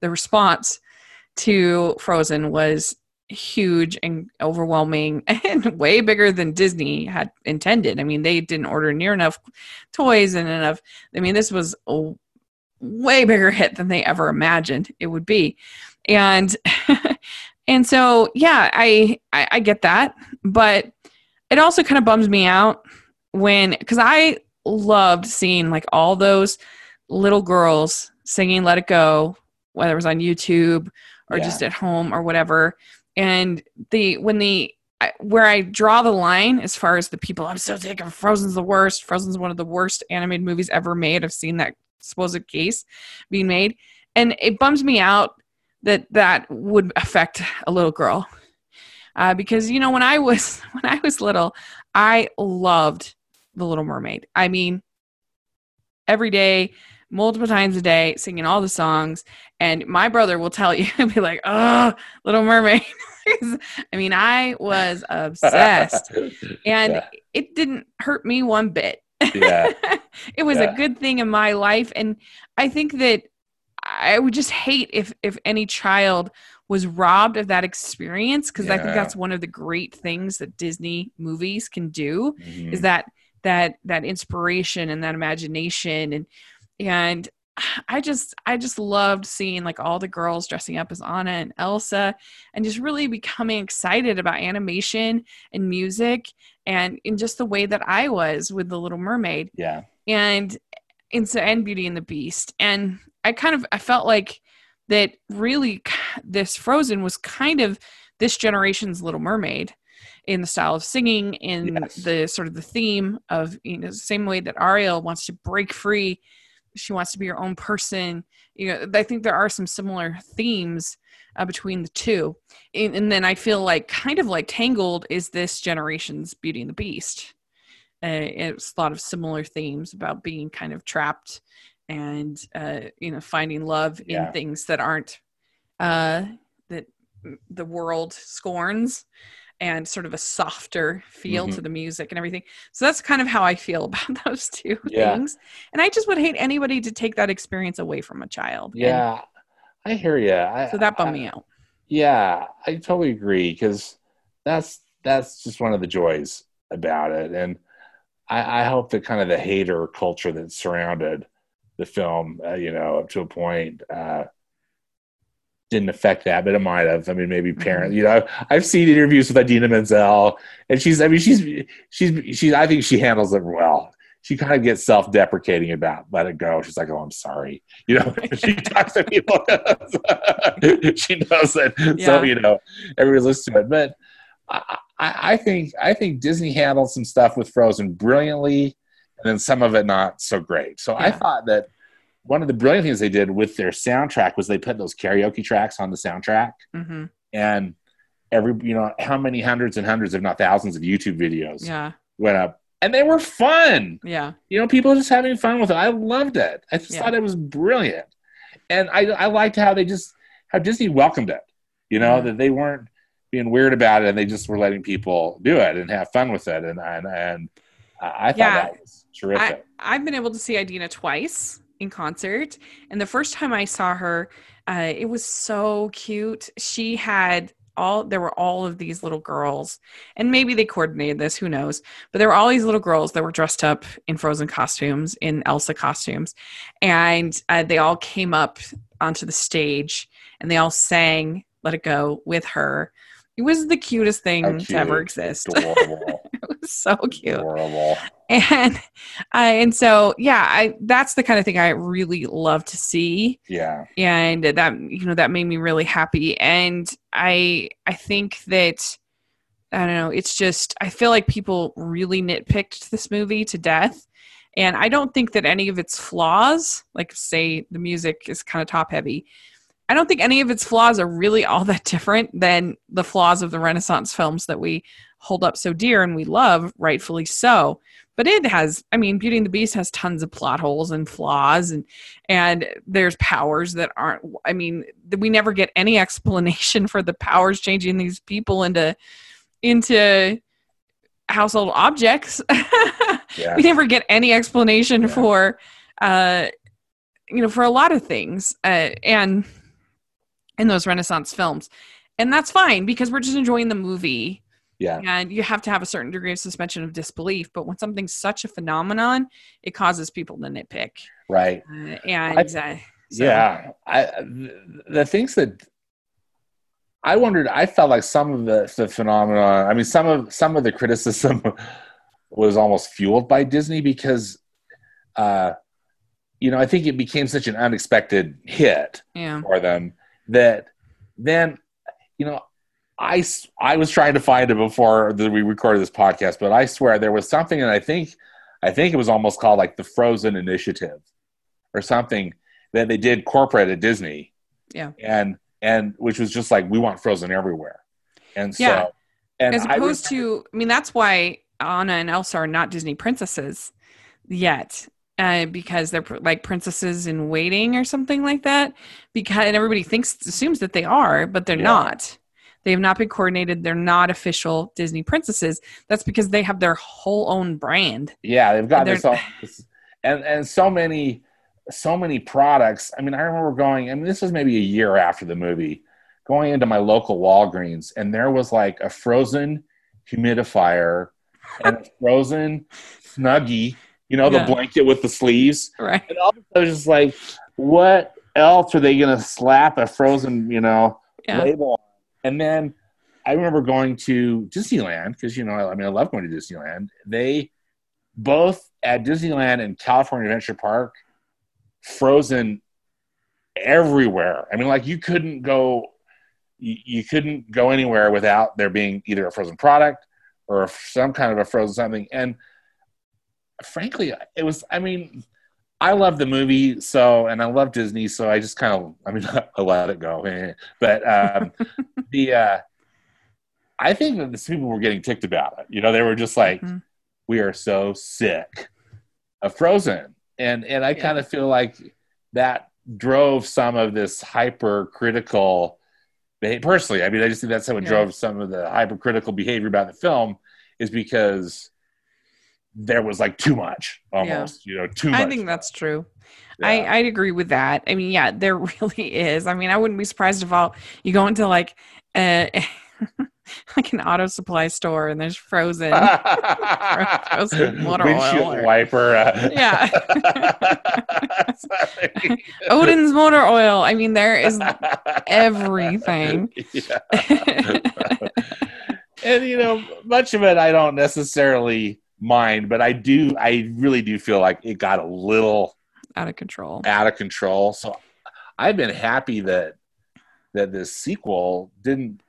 the response to frozen was huge and overwhelming and way bigger than Disney had intended. I mean, they didn't order near enough toys and enough. I mean, this was a way bigger hit than they ever imagined it would be and and so yeah I, I i get that but it also kind of bums me out when because i loved seeing like all those little girls singing let it go whether it was on youtube or yeah. just at home or whatever and the when the where I draw the line as far as the people I'm so sick of Frozen's the worst. Frozen's one of the worst animated movies ever made. I've seen that supposed case being made, and it bums me out that that would affect a little girl uh, because you know when i was when i was little i loved the little mermaid i mean every day multiple times a day singing all the songs. And my brother will tell you be like oh little mermaid. I mean i was obsessed. And yeah. it didn't hurt me one bit. Yeah. It was yeah. a good thing in my life. And i think that I would just hate if if any child was robbed of that experience because I think that's one of the great things that Disney movies can do Mhm. is that that that inspiration and that imagination. And and I just I just loved seeing like all the girls dressing up as Anna and Elsa and just really becoming excited about animation and music and in just the way that I was with the Little Mermaid yeah. and and so and Beauty and the Beast and I kind of I felt like that really this Frozen was kind of this generation's Little Mermaid in the style of singing in Yes. the sort of the theme of you know the same way that Ariel wants to break free she wants to be her own person. You know I think there are some similar themes uh, between the two. And, and then I feel like kind of like Tangled is this generation's Beauty and the Beast. Uh, it's a lot of similar themes about being kind of trapped and uh, you know finding love Yeah. in things that aren't uh, that the world scorns and sort of a softer feel Mhm. to the music and everything so that's kind of how i feel about those two Yeah. things and i just would hate anybody to take that experience away from a child And Yeah. I hear you. I, so that bummed I- me out Yeah, I totally agree because that's that's just one of the joys about it, and I, I hope that kind of the hater culture that surrounded the film, uh, you know, up to a point, uh, didn't affect that, but it might have. I mean, maybe parents. Mm-hmm. You know, I've, I've seen interviews with Idina Menzel, and she's. I mean, she's she's she's. I think she handles it well. She kind of gets self-deprecating about let it go. She's like, "Oh, I'm sorry." You know, she talks to people. she knows it, so you know, everybody listens to it. But I, I, I think I think Disney handled some stuff with Frozen brilliantly, and then some of it not so great. So I thought that one of the brilliant things they did with their soundtrack was they put those karaoke tracks on the soundtrack, hmm and every you know how many hundreds and hundreds, if not thousands, of YouTube videos yeah went up, and they were fun. yeah You know, people just having fun with it. I loved it. I just Yeah. thought it was brilliant, and I I liked how they just how Disney welcomed it. You know Yeah. that they weren't being weird about it, and they just were letting people do it and have fun with it, and and and I I thought Yeah. that was terrific. I, I've been able to see Idina twice in concert, and the first time I saw her, uh, it was so cute. She had all there were all of these little girls, and maybe they coordinated this, who knows? But there were all these little girls that were dressed up in Frozen costumes, in Elsa costumes, and uh, they all came up onto the stage and they all sang "Let It Go" with her. It was the cutest thing How to ever exist. It was so cute adorable. and uh, and so yeah i that's the kind of thing i really love to see. Yeah, and that you know that made me really happy. And i i think that i don't know it's just i feel like people really nitpicked this movie to death. And i don't think that any of its flaws like say the music is kind of top heavy. I don't think any of its flaws are really all that different than the flaws of the renaissance films that we hold up so dear and we love rightfully so. But it has i mean beauty and the beast has tons of plot holes and flaws and and there's powers that aren't i mean we never get any explanation for the powers changing these people into into household objects. Yeah, we never get any explanation Yeah. for uh you know for a lot of things uh, and in those renaissance films. And that's fine because we're just enjoying the movie yeah. and you have to have a certain degree of suspension of disbelief but when something's such a phenomenon it causes people to nitpick Right. uh, and uh, so- Yeah, I the, the things that I wondered, I felt like some of the the phenomena. I mean, some of some of the criticism was almost fueled by Disney because, uh, you know, I think it became such an unexpected hit yeah for them that then, you know, I I was trying to find it before that we recorded this podcast, but I swear there was something, and I think I think it was almost called like the Frozen Initiative or something that they did corporate at Disney. Yeah. And and which was just like we want Frozen everywhere. And so Yeah. and as I opposed was- to i mean that's why anna and elsa are not disney princesses yet uh, because they're pr- like princesses in waiting or something like that because and everybody thinks assumes that they are but they're Yeah. not they have not been coordinated they're not official disney princesses that's because they have their whole own brand yeah, they've got this all this, and and so many so many products. I mean, I remember going, I mean, this was maybe a year after the movie, going into my local Walgreens, and there was like a frozen humidifier and a frozen snuggie, you know, the Yeah. blanket with the sleeves. Right. And all of a sudden, I was just like, what else are they going to slap a frozen, you know, Yeah. label on? And then I remember going to Disneyland because, you know, I mean, I love going to Disneyland. They both at Disneyland and California Adventure Park, frozen everywhere. I mean, like you couldn't go, you, you couldn't go anywhere without there being either a frozen product or some kind of a frozen something. And frankly, it was. I mean, I love the movie, so and I love Disney, so I just kind of. I mean, I let it go. But um, the, uh, I think that the people were getting ticked about it. You know, they were just like, Mhm. "We are so sick of Frozen," and and I Yeah. kind of feel like that drove some of this hypercritical. Personally, I mean, I just think that's what Yeah. drove some of the hypercritical behavior about the film, is because there was like too much almost you know too much I think that's true. Yeah. I, I'd agree with that. I mean, yeah, there really is. I mean, I wouldn't be surprised if all you go into like uh like an auto supply store and there's frozen. frozen motor windshield oil or- wiper uh, Yeah. Odin's motor oil. I mean, there is everything. Yeah. and you know much of it i don't necessarily mind but i do i really do feel like it got a little out of control. out of control. So I've been happy that that this sequel didn't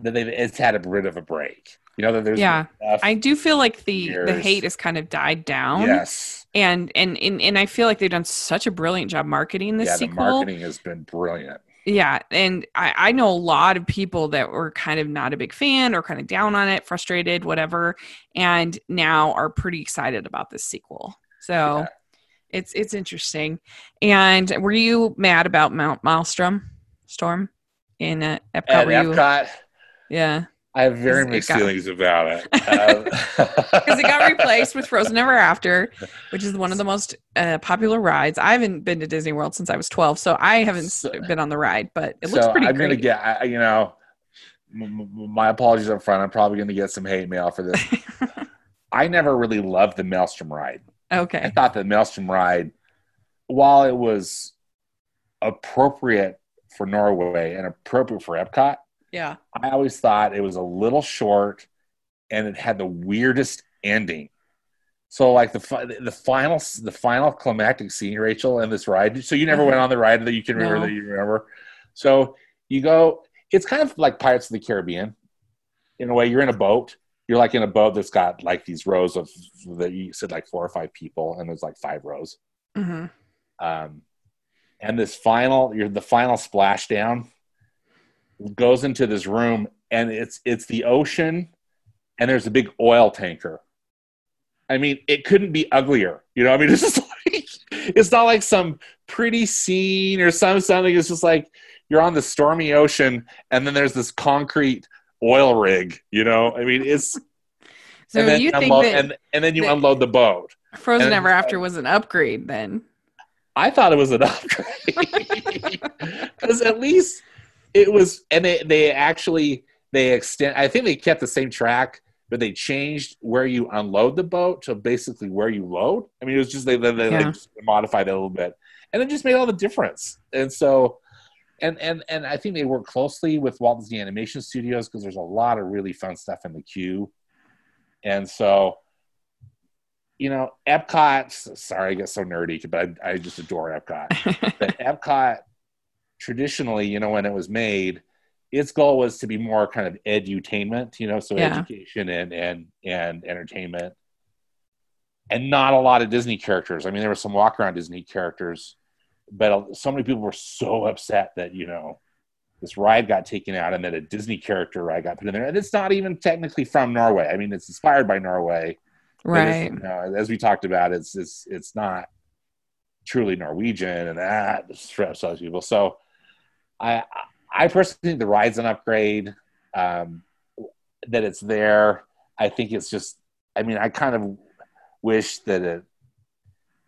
that they've it's had a bit of a break. You know that there's Yeah. I do feel like the the hate has kind of died down. yes And, and and and I feel like they've done such a brilliant job marketing this yeah sequel. the marketing has been brilliant. Yeah, and I, I know a lot of people that were kind of not a big fan or kind of down on it, frustrated, whatever, and now are pretty excited about this sequel. So Yeah. it's it's interesting. And were you mad about Mount Maelstrom Storm in uh, Epcot? At were you? Epcot, Yeah, I have very mixed got- feelings about it Um, because it got replaced with Frozen Ever After, which is one of the most uh, popular rides. I haven't been to Disney World since I was twelve, so I haven't So- been on the ride, but it looks so pretty I'm great. gonna get I, you know m- my apologies up front. I'm probably gonna get some hate mail for this. I never really loved the Maelstrom ride. Okay, I thought the Maelstrom ride, while it was appropriate for Norway and appropriate for Epcot, yeah. I always thought it was a little short and it had the weirdest ending. So like the the final the final climactic scene, Rachel, and this ride. So you never went on the ride that you can remember No. that you remember. So you go. It's kind of like Pirates of the Caribbean, in a way. You're in a boat. You're like in a boat that's got like these rows of that you said like four or five people, and there's like five rows. hmm Um, and this final, you're the final splashdown goes into this room, and it's it's the ocean, and there's a big oil tanker. I mean, it couldn't be uglier. You know, I mean, it's just like it's not like some pretty scene or some something. It's just like you're on the stormy ocean, and then there's this concrete oil rig. You know, I mean, it's So and then you think that and and then you unload the boat. Frozen and- Ever After was an upgrade then? I thought it was an upgrade because at least it was, and they they actually they extend. I think they kept the same track, but they changed where you unload the boat to basically where you load. I mean, it was just they they, they Yeah. just modified it a little bit, and it just made all the difference. And so, and and and I think they work closely with Walt Disney Animation Studios because there's a lot of really fun stuff in the queue, and so you know, Epcot. Sorry, I get so nerdy, but I, I just adore Epcot. But Epcot, traditionally, you know, when it was made, its goal was to be more kind of edutainment, you know, so Yeah. education and and and entertainment, and not a lot of Disney characters. I mean, there were some walk around Disney characters, but so many people were so upset that you know this ride got taken out and that a Disney character ride got put in there, and it's not even technically from Norway. I mean, it's inspired by Norway. Right. you know, as we talked about, it's it's it's not truly Norwegian, and that other people. So, I I personally think the ride's an upgrade. Um, that it's there. I think it's just. I mean, I kind of wish that it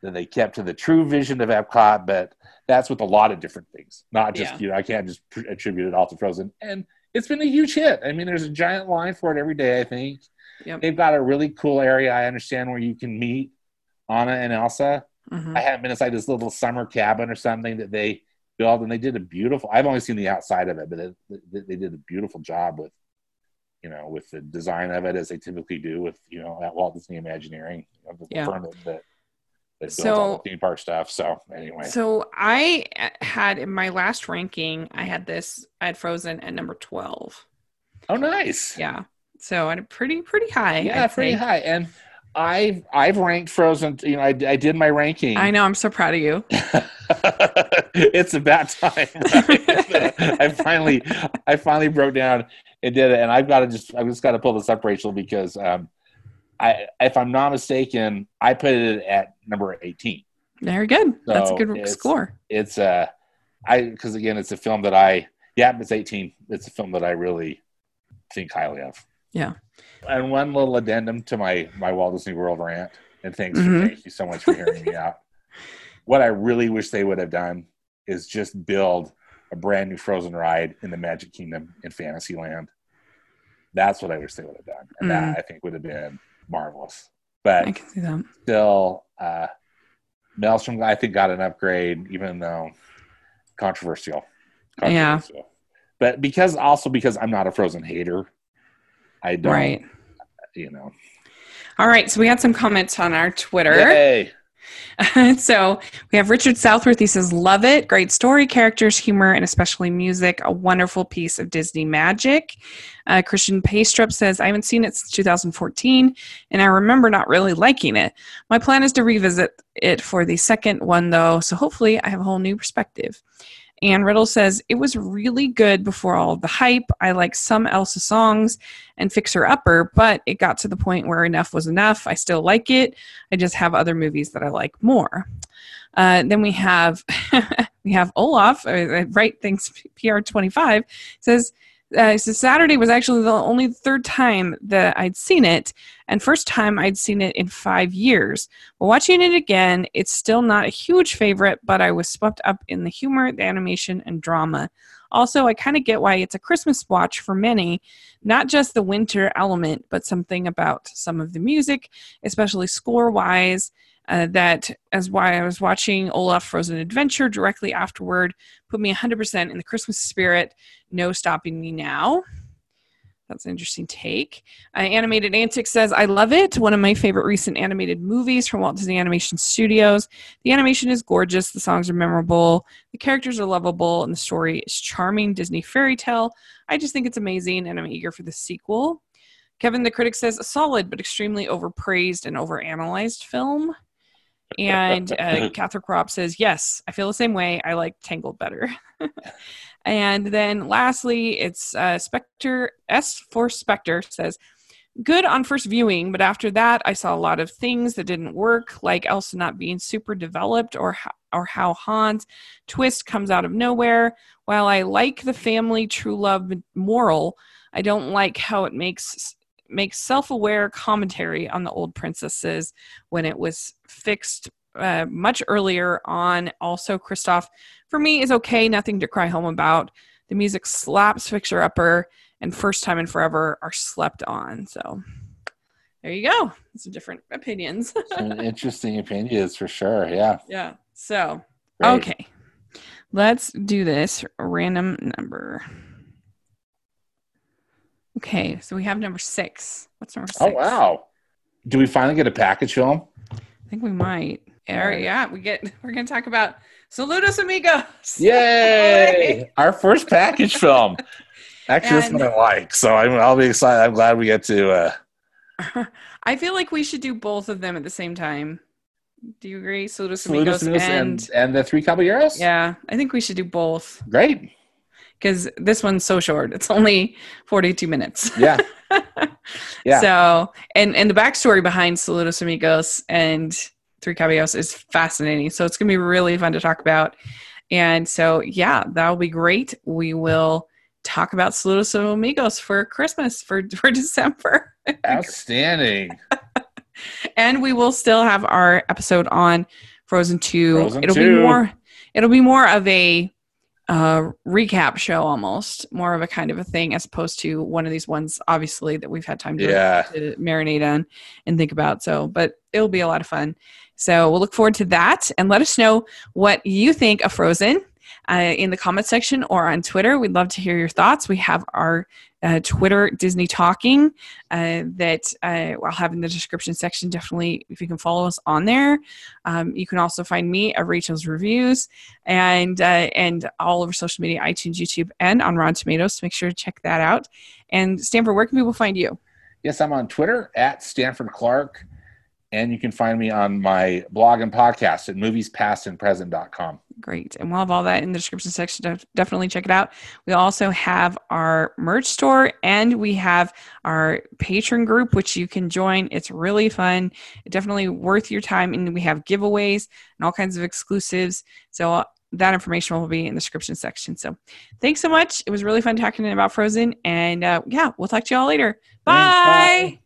that they kept to the true vision of Epcot, but that's with a lot of different things. Not just Yeah. you know, I can't just pr- attribute it all to Frozen. And it's been a huge hit. I mean, there's a giant line for it every day. I think Yep. they've got a really cool area. I understand where you can meet Anna and Elsa. Mhm. I haven't been inside this little summer cabin or something that they built, and they did a beautiful. I've only seen the outside of it, but it, they, they did a beautiful job with, you know, with the design of it as they typically do with you know at Walt Disney Imagineering, you know, the Yeah. firm that, So- all the theme park stuff. So anyway, So I had in my last ranking, I had this, I had Frozen at number 12. oh nice, Yeah. So I had a pretty, pretty high. yeah, I'd pretty say. high. And I've I've ranked Frozen. You know, I, I did my ranking. I know. I'm so proud of you. it's about time. I finally, I finally broke down and did it, and I've got to just, I've just got to pull this up, Rachel, because um, I, if I'm not mistaken, I put it at number 18. Very good. That's a good it's- score. It's uh, I because again, it's a film that I, yeah, it's 18. It's a film that I really think highly of. Yeah. And one little addendum to my my Walt Disney World rant, and thanks, Mhm. thank you so much for hearing me out. What I really wish they would have done is just build a brand new Frozen ride in the Magic Kingdom in Fantasyland. That's what I wish they would have done, and that I think would have been marvelous. But I can see that. still, uh, Maelstrom I think got an upgrade, even though controversial. Yeah. But because also because I'm not a Frozen hater, I don't. Right. You know. All right. So we had some comments on our Twitter. Yay. so we have Richard Southworth. He says, Love it. Great story, characters, humor, and especially music. A wonderful piece of Disney magic. Uh, Christian Paystrup says, I haven't seen it since 2014, and I remember not really liking it. My plan is to revisit it for the second one, though, so hopefully I have a whole new perspective. And Riddle says, It was really good before all the hype. I like some Elsa songs and Fixer Upper, but it got to the point where enough was enough. I still like it. I just have other movies that I like more. Uh, then we have we have Olaf, uh, right? Thanks, PR twenty five says. Uh, so Saturday was actually the only third time that I'd seen it, and first time I'd seen it in five years. But watching it again, it's still not a huge favorite, but I was swept up in the humor, the animation, and drama. Also, I kind of get why it's a Christmas watch for many, not just the winter element, but something about some of the music, especially score wise. Uh, that as why I was watching Olaf Frozen Adventure directly afterward put me 100% in the Christmas spirit. No stopping me now. That's an interesting take. Uh, Animated Antics says, I love it. One of my favorite recent animated movies from Walt Disney Animation Studios. The animation is gorgeous, the songs are memorable, the characters are lovable, and the story is charming Disney fairy tale. I just think it's amazing, and I'm eager for the sequel. Kevin the critic says, a solid but extremely overpraised and overanalyzed film. And uh, Catholic Crop says, yes, I feel the same way. I like Tangled better. and then lastly, it's uh, Spectre, S for Spectre says, good on first viewing, but after that, I saw a lot of things that didn't work, like Elsa not being super developed or or how Hans twist comes out of nowhere. While I like the family true love moral, I don't like how it makes makes self-aware commentary on the old princesses when it was fixed uh, much earlier on. Also, Kristoff for me is okay, nothing to cry home about. The music slaps, fixer upper, and first time in forever are slept on. So there you go. Some different opinions. Interesting opinions for sure. Yeah. yeah. So Great. okay, let's do this random number. Okay, so we have number six. What's number six? Oh wow. Do we finally get a package film? I think we might. All right, yeah, we get. We're gonna talk about Saludos Amigos. Yay! Our first package film. Actually, And- that's what I like. So I'm, I'll be excited. I'm glad we get to. Uh, I feel like we should do both of them at the same time. Do you agree? Saludos Saludos Amigos Amigos and, and and the three caballeros. yeah, I think we should do both Great. Because this one's so short. It's only forty-two minutes. Yeah. Yeah. So, and and the backstory behind Saludos Amigos and Three Caballeros is fascinating. So it's gonna be really fun to talk about. And so, yeah, that'll be great. We will talk about Saludos Amigos for Christmas for for December. Outstanding. and we will still have our episode on Frozen Two. Frozen it'll 2. be more. It'll be more of a uh, recap show, almost more of a kind of a thing, as opposed to one of these ones, obviously that we've had time to, Yeah. to marinate on and think about. So, but it'll be a lot of fun. So we'll look forward to that, and let us know what you think of Frozen uh, in the comment section or on Twitter. We'd love to hear your thoughts. We have our uh, Twitter Disney Talking uh, that uh, I'll have in the description section. Definitely, if you can follow us on there. Um, you can also find me at Rachel's Reviews and uh, and all over social media, iTunes, YouTube, and on Rotten Tomatoes. So make sure to check that out. And Stanford, where can people find you? Yes, I'm on Twitter at Stanford Clark. And you can find me on my blog and podcast at moviespastandpresent.com. Great. And we'll have all that in the description section. Definitely check it out. We also have our merch store and we have our Patreon group, which you can join. It's really fun. Definitely worth your time. And we have giveaways and all kinds of exclusives. So uh, that information will be in the description section. So thanks so much. It was really fun talking about Frozen. And uh, yeah, we'll talk to you all later. Thanks, Bye. bye.